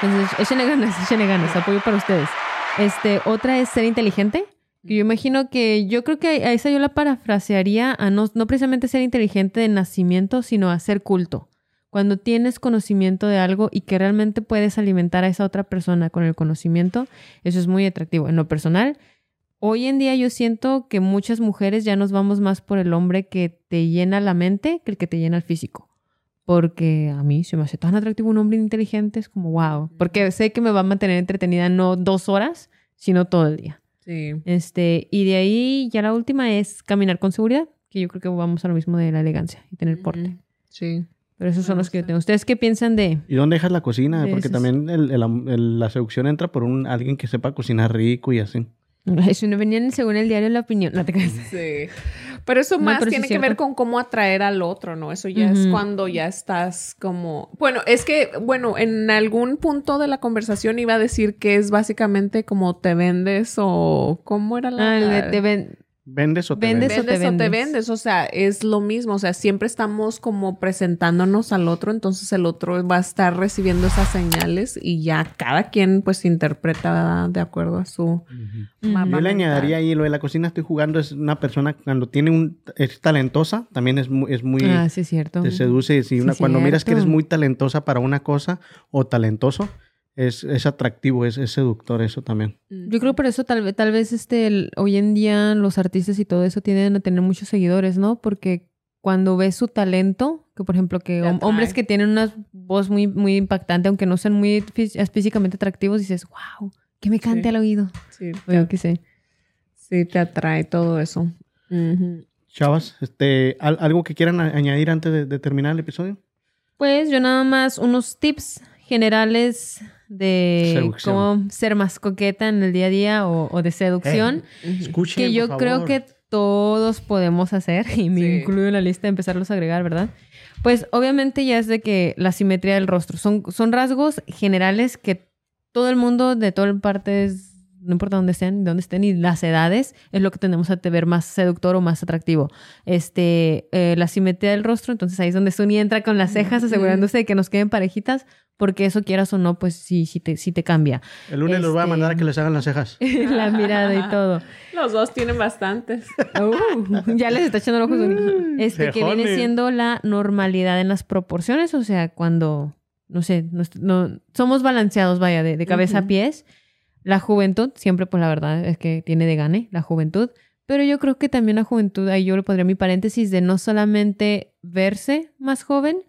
entonces, échenle ganas, échenle ganas, apoyo para ustedes. Este, otra es ser inteligente. Yo imagino que yo creo que a esa yo la parafrasearía a no, no precisamente ser inteligente de nacimiento, sino a ser culto. Cuando tienes conocimiento de algo y que realmente puedes alimentar a esa otra persona con el conocimiento, eso es muy atractivo. En lo personal, hoy en día yo siento que muchas mujeres ya nos vamos más por el hombre que te llena la mente que el que te llena el físico. Porque a mí se me hace tan atractivo un hombre inteligente, es como wow. Porque sé que me va a mantener entretenida no dos horas, sino todo el día. Sí. Este, y de ahí ya la última es caminar con seguridad, que yo creo que vamos a lo mismo de la elegancia y tener porte. Sí. Pero esos son los que yo tengo. ¿Ustedes qué piensan de? ¿Y dónde dejas la cocina? De Porque esos. también el- el- el- la seducción entra por un alguien que sepa cocinar rico y así. Eso no venían según el diario La Opinión. No te creas. Sí. Pero eso No, más pero tiene que ver con cómo atraer al otro, ¿no? Eso ya es cuando ya estás como... Bueno, es que, bueno, en algún punto de la conversación iba a decir que es básicamente como te vendes o... ¿Cómo era la...? Ah, te ven- ¿Vendes o te Vendes vendes? o te vendes o te vendes. o sea, es lo mismo, o sea, siempre estamos como presentándonos al otro, entonces el otro va a estar recibiendo esas señales y ya cada quien pues interpreta de acuerdo a su mapa Yo le añadiría ahí lo de la cocina. Estoy jugando. Es una persona cuando tiene un. Es talentosa. También es muy. Es muy Ah, sí, cierto. te seduce. Si Sí, una- cuando miras que eres muy talentosa para una cosa o talentoso, es, es atractivo, es, es seductor eso también. Yo creo por eso tal vez, tal vez este, el- hoy en día los artistas y todo eso tienden a tener muchos seguidores, ¿no? Porque cuando ves su talento, que por ejemplo que hom- hombres que tienen una voz muy, muy impactante, aunque no sean muy fí- físicamente atractivos, dices, wow, que me cante Sí. al oído. Sí, O yo qué sé. sí, te atrae todo eso. Chavas, este, ¿al- ¿algo que quieran añadir antes de, de terminar el episodio? Pues yo nada más unos tips generales de Seducción. cómo ser más coqueta en el día a día o, o de seducción. Escuchen, que yo por creo favor. que todos podemos hacer, y me Sí. incluyo en la lista de empezarlos a agregar, ¿verdad? Pues obviamente ya es de que la simetría del rostro son, son rasgos generales que todo el mundo de todas partes, no importa dónde estén, dónde estén y las edades, es lo que tenemos a te ver más seductor o más atractivo. Este, eh, la simetría del rostro, entonces ahí es donde Suni entra con las cejas, asegurándose de que nos queden parejitas, porque eso quieras o no, pues sí, sí te, sí te cambia. El lunes los voy a este- mandar a que les hagan las cejas. la mirada y todo. Los dos tienen bastantes. Uh, ya les está echando el ojo a Sony. Este que viene siendo la normalidad en las proporciones, o sea, cuando, no sé, no, no- somos balanceados, vaya, de, de cabeza a Ujú. pies. La juventud, siempre, pues la verdad es que tiene de gane la juventud. Pero yo creo que también la juventud, ahí yo le pondría mi paréntesis de no solamente verse más joven,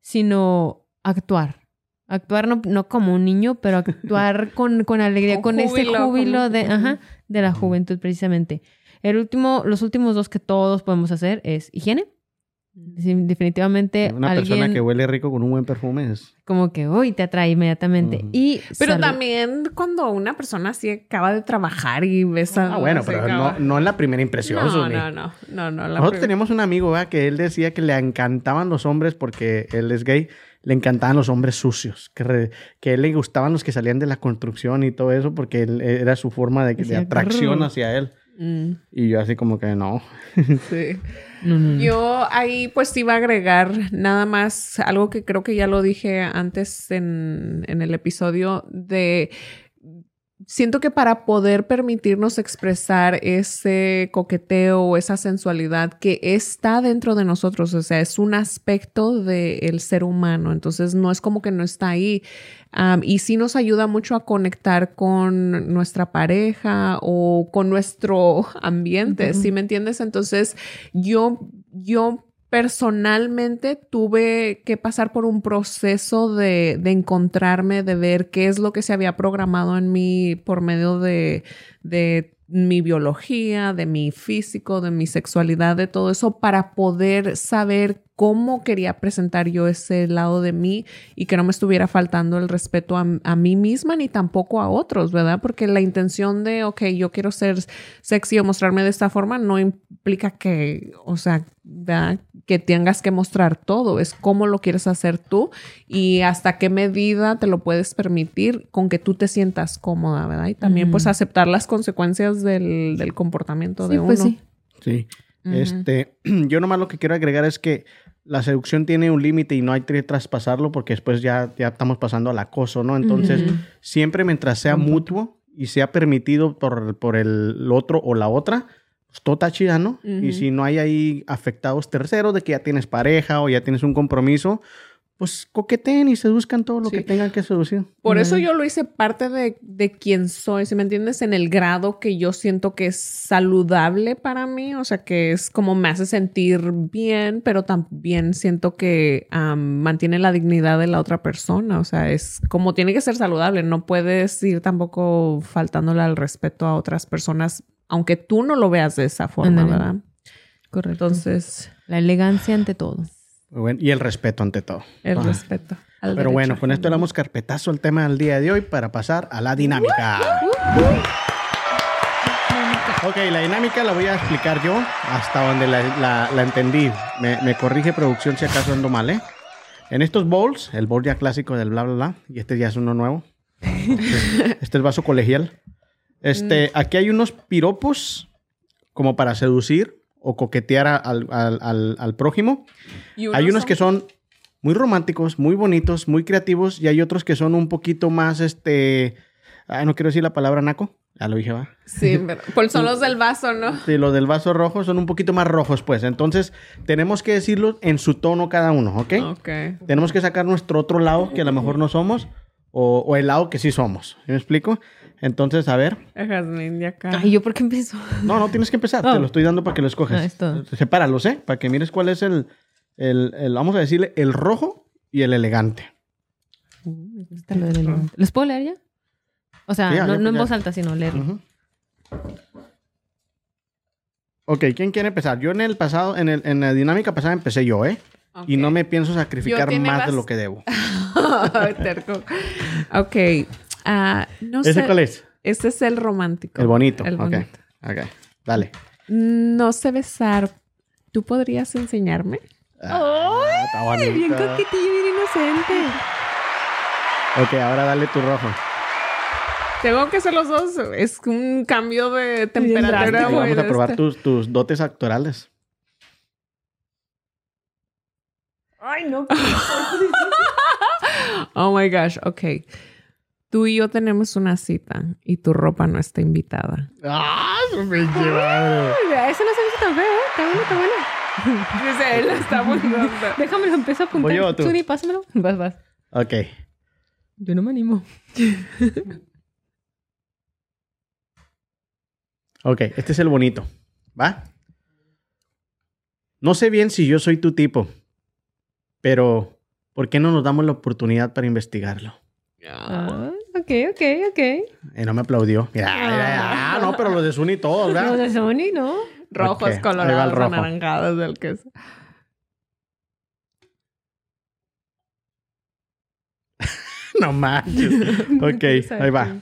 sino actuar. Actuar no, no como un niño, pero actuar con, con alegría, Con con, ese júbilo, de, ajá, de la juventud precisamente. El último, los últimos dos que todos podemos hacer es higiene. Sí, definitivamente Una alguien persona que huele rico con un buen perfume es... como que hoy te atrae inmediatamente. Y Pero salud. también cuando una persona así acaba de trabajar y ves a... Ah, bueno, pero no, no en la primera impresión. No, Zuni. no, no, no, no. la Nosotros teníamos un amigo ¿verdad? que él decía que le encantaban los hombres porque él es gay, le encantaban los hombres sucios, que, re- que a él le gustaban los que salían de la construcción y todo eso porque él- era su forma de, de atracción hacia él. Mm, Y yo así como que no. sí. No, no, no. Yo ahí pues iba a agregar nada más algo que creo que ya lo dije antes en, en el episodio de... Siento que para poder permitirnos expresar ese coqueteo o esa sensualidad que está dentro de nosotros, o sea, es un aspecto del ser humano, entonces no es como que no está ahí. Y sí nos ayuda mucho a conectar con nuestra pareja o con nuestro ambiente, Ujú. ¿sí me entiendes? Entonces, yo, yo personalmente tuve que pasar por un proceso de, de encontrarme, de ver qué es lo que se había programado en mí por medio de, de mi biología, de mi físico, de mi sexualidad, de todo eso, para poder saber cómo quería presentar yo ese lado de mí y que no me estuviera faltando el respeto a, a mí misma ni tampoco a otros, ¿verdad? Porque la intención de, ok, yo quiero ser sexy o mostrarme de esta forma no implica que, o sea, ¿verdad? que tengas que mostrar todo, es cómo lo quieres hacer tú y hasta qué medida te lo puedes permitir con que tú te sientas cómoda, ¿verdad? Y también pues aceptar las consecuencias del, del comportamiento Sí, de uno. pues sí. Sí. Ujú. Este, yo nomás lo que quiero agregar es que la seducción tiene un límite y no hay que traspasarlo porque después ya, ya estamos pasando al acoso, ¿no? Entonces, siempre mientras sea mutuo y sea permitido por, por el otro o la otra, pues todo está chida, ¿no? Y si no hay ahí afectados terceros de que ya tienes pareja o ya tienes un compromiso, pues coqueteen y seduzcan todo lo Sí. que tengan que seducir. Por eso yo lo hice parte de, de quién soy, si me entiendes, en el grado que yo siento que es saludable para mí, o sea, que es como me hace sentir bien, pero también siento que am, mantiene la dignidad de la otra persona, o sea, es como tiene que ser saludable, no puedes ir tampoco faltándole al respeto a otras personas, aunque tú no lo veas de esa forma. ¿verdad? Correcto. Entonces, la elegancia ante todo. Muy bueno, Y el respeto ante todo. el Ah. respeto. al Pero derecho bueno, con esto le damos carpetazo al tema del día de hoy para pasar a la dinámica. Ok, la dinámica la voy a explicar yo hasta donde la, la- la entendí. Me, me corrige producción si acaso ando mal, ¿eh? En estos bowls, el bowl ya clásico del bla, bla, bla, y este ya es uno nuevo. Este es el vaso colegial. Este, aquí hay unos piropos como para seducir o coquetear a- al, al- al- prójimo. Y Hay unos que son muy románticos, muy bonitos, muy creativos, y hay otros que son un poquito más, este, ay, no quiero decir la palabra naco, ya lo dije, va. Sí, pero pues son los del vaso, ¿no? Sí, los del vaso rojo son un poquito más rojos, pues. Entonces, tenemos que decirlo en su tono cada uno, ¿ok? Ok. Tenemos que sacar nuestro otro lado, que a lo mejor no somos, o, o el lado que sí somos. ¿Sí me explico? Entonces, a ver. Jazmín, de acá. Ay, ¿yo por qué empiezo? No, no tienes que empezar. Oh. Te lo estoy dando para que lo escoges. Ah, todo. Sepáralos, ¿eh? Para que mires cuál es el, el, el- vamos a decirle, el rojo y el elegante. Está lo del elegante. ¿Los puedo leer ya? O sea, Sí, ya, no, ya, no en ya. voz alta, sino leerlo. Ujú. Ok, ¿quién quiere empezar? Yo en el pasado, en, el, en la dinámica pasada empecé yo, ¿eh? Y no me pienso sacrificar más de lo que debo. Terco. Ok. Ah, no ¿Ese sé. cuál es? Este es el romántico. El bonito. El ok, bonito. ok. Dale. No sé besar. ¿Tú podrías enseñarme? Ah, está Bien coquetillo, bien inocente. Ok, ahora dale tu rojo. Tengo que hacer los dos. Es un cambio de temperatura. vamos a probar tus, tus dotes actorales. Ay, no. Oh my gosh. Ok. Tú y yo tenemos una cita y tu ropa no está invitada. ¡Ah! su pinche madre! Eso no se me hizo tan feo, ¿eh? Está bueno, está bueno. Dice, él está muy Déjame lo empiezo a apuntar. ¿Voy yo o tú? Suni, pásamelo. Vas, vas. Ok. Yo no me animo. Ok, este es el bonito. ¿Va? No sé bien si yo soy tu tipo, pero ¿por qué no nos damos la oportunidad para investigarlo? Ah, ok, ok, ok. Y no me aplaudió. Mira, mira, mira. Ah, no, pero los de Suni todos, No, ¿verdad? de Sony, ¿no? Rojos, Ok, ahí va el colorados, rojo. anaranjados del queso. No manches. Ok, ahí va.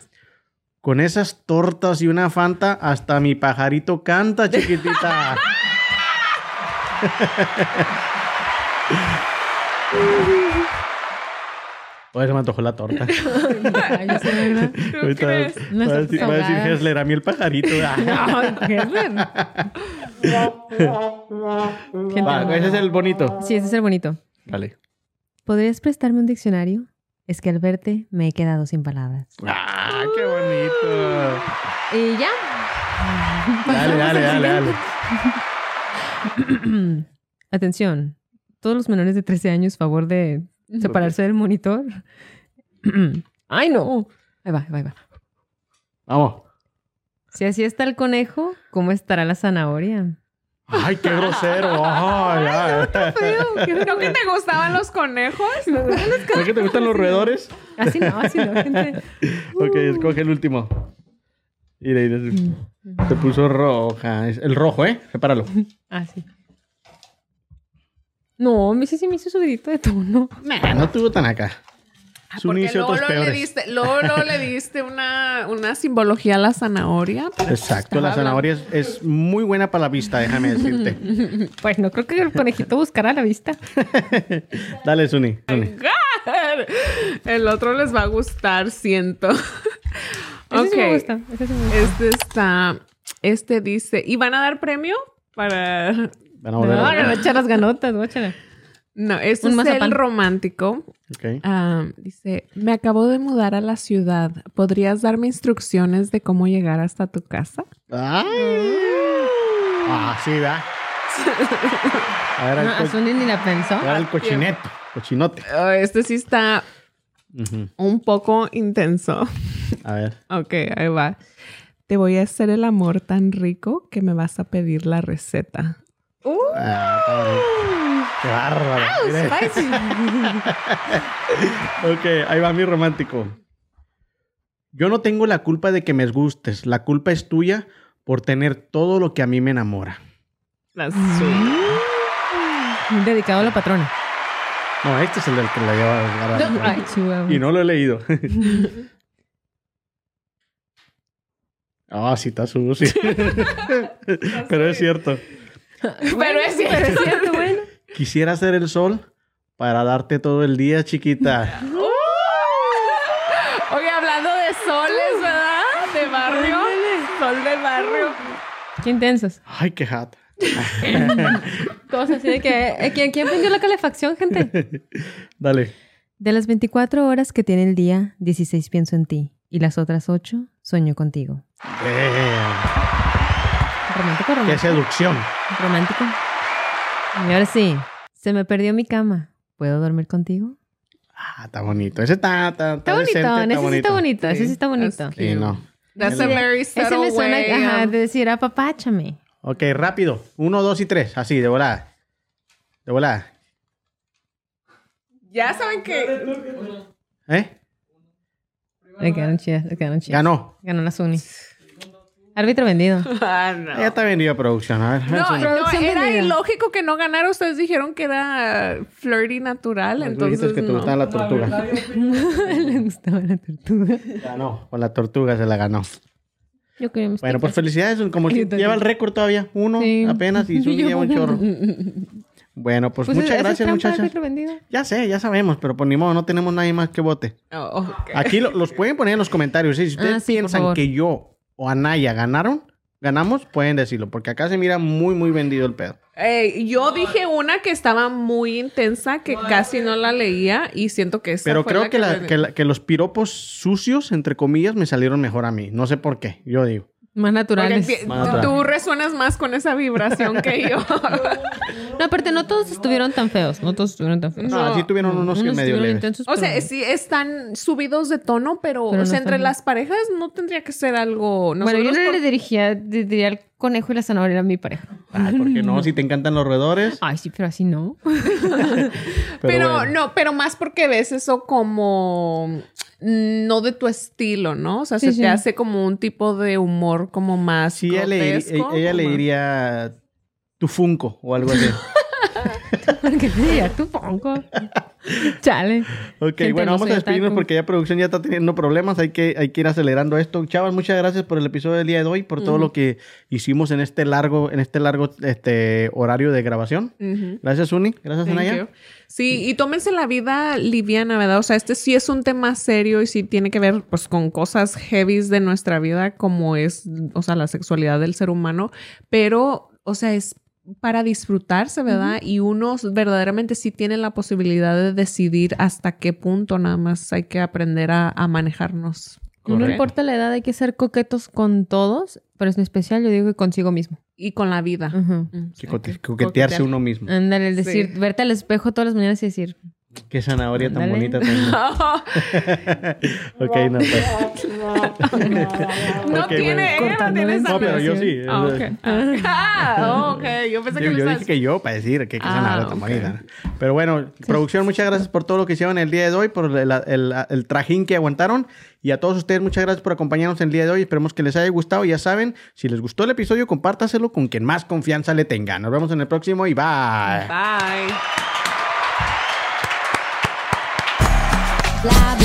Con esas tortas y una fanta, hasta mi pajarito canta, chiquitita. Oye, se me antojó la torta. Ay, yo sé, ¿verdad? ¿Tú Ahorita crees? va a decir, va a decir ahogadas. Hessler, a mí el pajarito. Ah. Gente Va, ese es el bonito. Sí, ese es el bonito. Vale. ¿Podrías prestarme un diccionario? Es que al verte me he quedado sin palabras. ¡Ah, qué bonito! Y ya. Dale, dale, dale, dale. Atención. Todos los menores de 13 años, favor de separarse del monitor. Ay, no. Ahí va, ahí va, ahí va. Vamos. Si así está el conejo, ¿cómo estará la zanahoria? ¡Ay, qué grosero! Ay, ay. ¿No que te gustaban los conejos? ¿Por qué te gustan los roedores? Así no, así no, gente. Ok, escoge el último. Mira, mira. Se puso roja. Es el rojo, ¿eh? Sepáralo. Así. No, me hizo, sí me hizo subidito de tono. Nah, no estuvo tan acá. Un Porque inicio, luego, le diste, luego, luego le diste una, una simbología a la zanahoria. Exacto, la zanahoria es, es muy buena para la vista, déjame decirte. Pues no creo que el conejito buscara la vista. Dale, Suni. Suni. El otro les va a gustar, siento. Ese sí me gusta. Ese sí me gusta. Este está. Este dice. ¿Y van a dar premio? Para. Van a No, volver no, a- a echar las ganotas, a echarle. No, este Un es mazapán. el romántico. Ah, dice: Me acabo de mudar a la ciudad. ¿Podrías darme instrucciones de cómo llegar hasta tu casa? Ay. Ah, sí, ¿verdad? Ahora No, el, co- ni la pensó. ahora el cochineto. Cochinote. Ah, este sí está un poco intenso. A ver. Ok, ahí va. Te voy a hacer el amor tan rico que me vas a pedir la receta. Ah, está bonito. Qué bárbaro. Spicy. Ok, ahí va mi romántico. Yo no tengo la culpa de que me gustes. La culpa es tuya por tener todo lo que a mí me enamora. La Dedicado a la patrona. No, este es el del que la lleva a. Y no lo he leído. Ah, sí, está sucio. Pero es cierto. Pero es cierto. Pero es cierto, bueno. Quisiera ser el sol para darte todo el día, chiquita. Oye, hablando de soles, ¿verdad? De barrio. Sol de barrio. Qué intensos. Ay, qué hat. Todos así de que... eh, ¿Quién, quién prendió la calefacción, gente? Dale. De las 24 horas que tiene el día, 16 pienso en ti. Y las otras 8 sueño contigo. Damn. Romántico, Qué romántico. seducción. Romántico. Y ahora sí. Se me perdió mi cama. ¿Puedo dormir contigo? Ah, está bonito. Ese está, está, Está bonito. decente, ese sí está bonito. Ese sí está bonito. Sí, no. That's a very Ese subtle me suena way ajá, of- de decir, apapáchame. Ok, rápido. Uno, dos y tres. Así, de volada. De volada. Ya saben que... ¿Eh? Le quedaron chidas, le quedaron chidas. Ganó. Ganó la Suni. Árbitro vendido. Ah, no. Ya está vendido producción. A ver. No, no, Producción era vendida. ilógico que no ganara. Ustedes dijeron que era flirty natural, Tú entonces que te no. gustaba la tortuga. le gustaba la tortuga. Ganó. Con la tortuga se la ganó. Yo quería mis Bueno, pues felicidades. Como que también. lleva el récord todavía. Uno Sí. apenas y Yo- lleva un chorro. Bueno, pues, Pues muchas gracias, muchachas. árbitro vendido. Ya sé, ya sabemos, pero por ni modo, no tenemos nadie más que vote. Oh, ok. Aquí lo- los pueden poner en los comentarios. ¿sí? Si ustedes Ah, sí, piensan que yo o Anaya ganaron, ganamos, pueden decirlo, porque acá se mira muy, muy vendido el pedo. Yo dije una que estaba muy intensa, que casi no la leía y siento que esa Pero fue creo la que, la- me- que la- que los piropos sucios, entre comillas, me salieron mejor a mí. No sé por qué, yo digo. Más naturales. Más tú resuenas más con esa vibración que yo. No, aparte, no todos estuvieron tan feos. No todos estuvieron tan feos. No, No. así tuvieron unos, que medio estuvieron leves. intensos, o sea, pero- sí están subidos de tono, pero, Pero o no sea, entre las parejas no tendría que ser algo. Bueno, yo nosotros no por- le diría, diría al conejo y la zanahoria era mi pareja. Ay, ¿por qué no? Si te encantan los roedores. Ay, sí, pero así no. Pero, Pero, bueno. no, pero más porque ves eso como no de tu estilo, ¿no? O sea, Sí, se sí. te hace como un tipo de humor como más Sí, ella le, grotesco, ella le diría tu Funko o algo así. Porque sí, ya tú pongo. Chale. Ok, Gente, bueno, no vamos a despedirnos porque ya producción ya está teniendo problemas. Hay que, hay que ir acelerando esto. Chavas, muchas gracias por el episodio del día de hoy, por todo lo que hicimos en este largo, en este largo este, horario de grabación. Gracias, Uni. Gracias, Anaya. Sí, y tómense la vida liviana, ¿verdad? O sea, este sí es un tema serio y sí tiene que ver pues con cosas heavies de nuestra vida como es, o sea, la sexualidad del ser humano, pero, o sea, es para disfrutarse, ¿verdad? Y uno verdaderamente sí tiene la posibilidad de decidir hasta qué punto nada más hay que aprender a, a manejarnos. No Correcto. importa la edad, hay que ser coquetos con todos, pero en especial yo digo que consigo mismo. Y con la vida. Sí, coquetearse coquetear. uno mismo. Ándale, el decir, Sí. verte al espejo todas las mañanas y decir, Qué zanahoria tan bonita tengo. ok, no, pues. No Ok, tiene, bueno. ella no tiene esa No, pero yo sí. Ah, ok. Ah, ok. Yo pensé Yo, que yo dije que yo para decir que qué Ah, zanahoria tan ok. bonita. Pero bueno, producción, muchas gracias por todo lo que hicieron el día de hoy, por el, el- el trajín que aguantaron. Y a todos ustedes, muchas gracias por acompañarnos el día de hoy. Esperemos que les haya gustado. Ya saben, si les gustó el episodio, compártaselo con quien más confianza le tenga. Nos vemos en el próximo y bye. Bye. Bla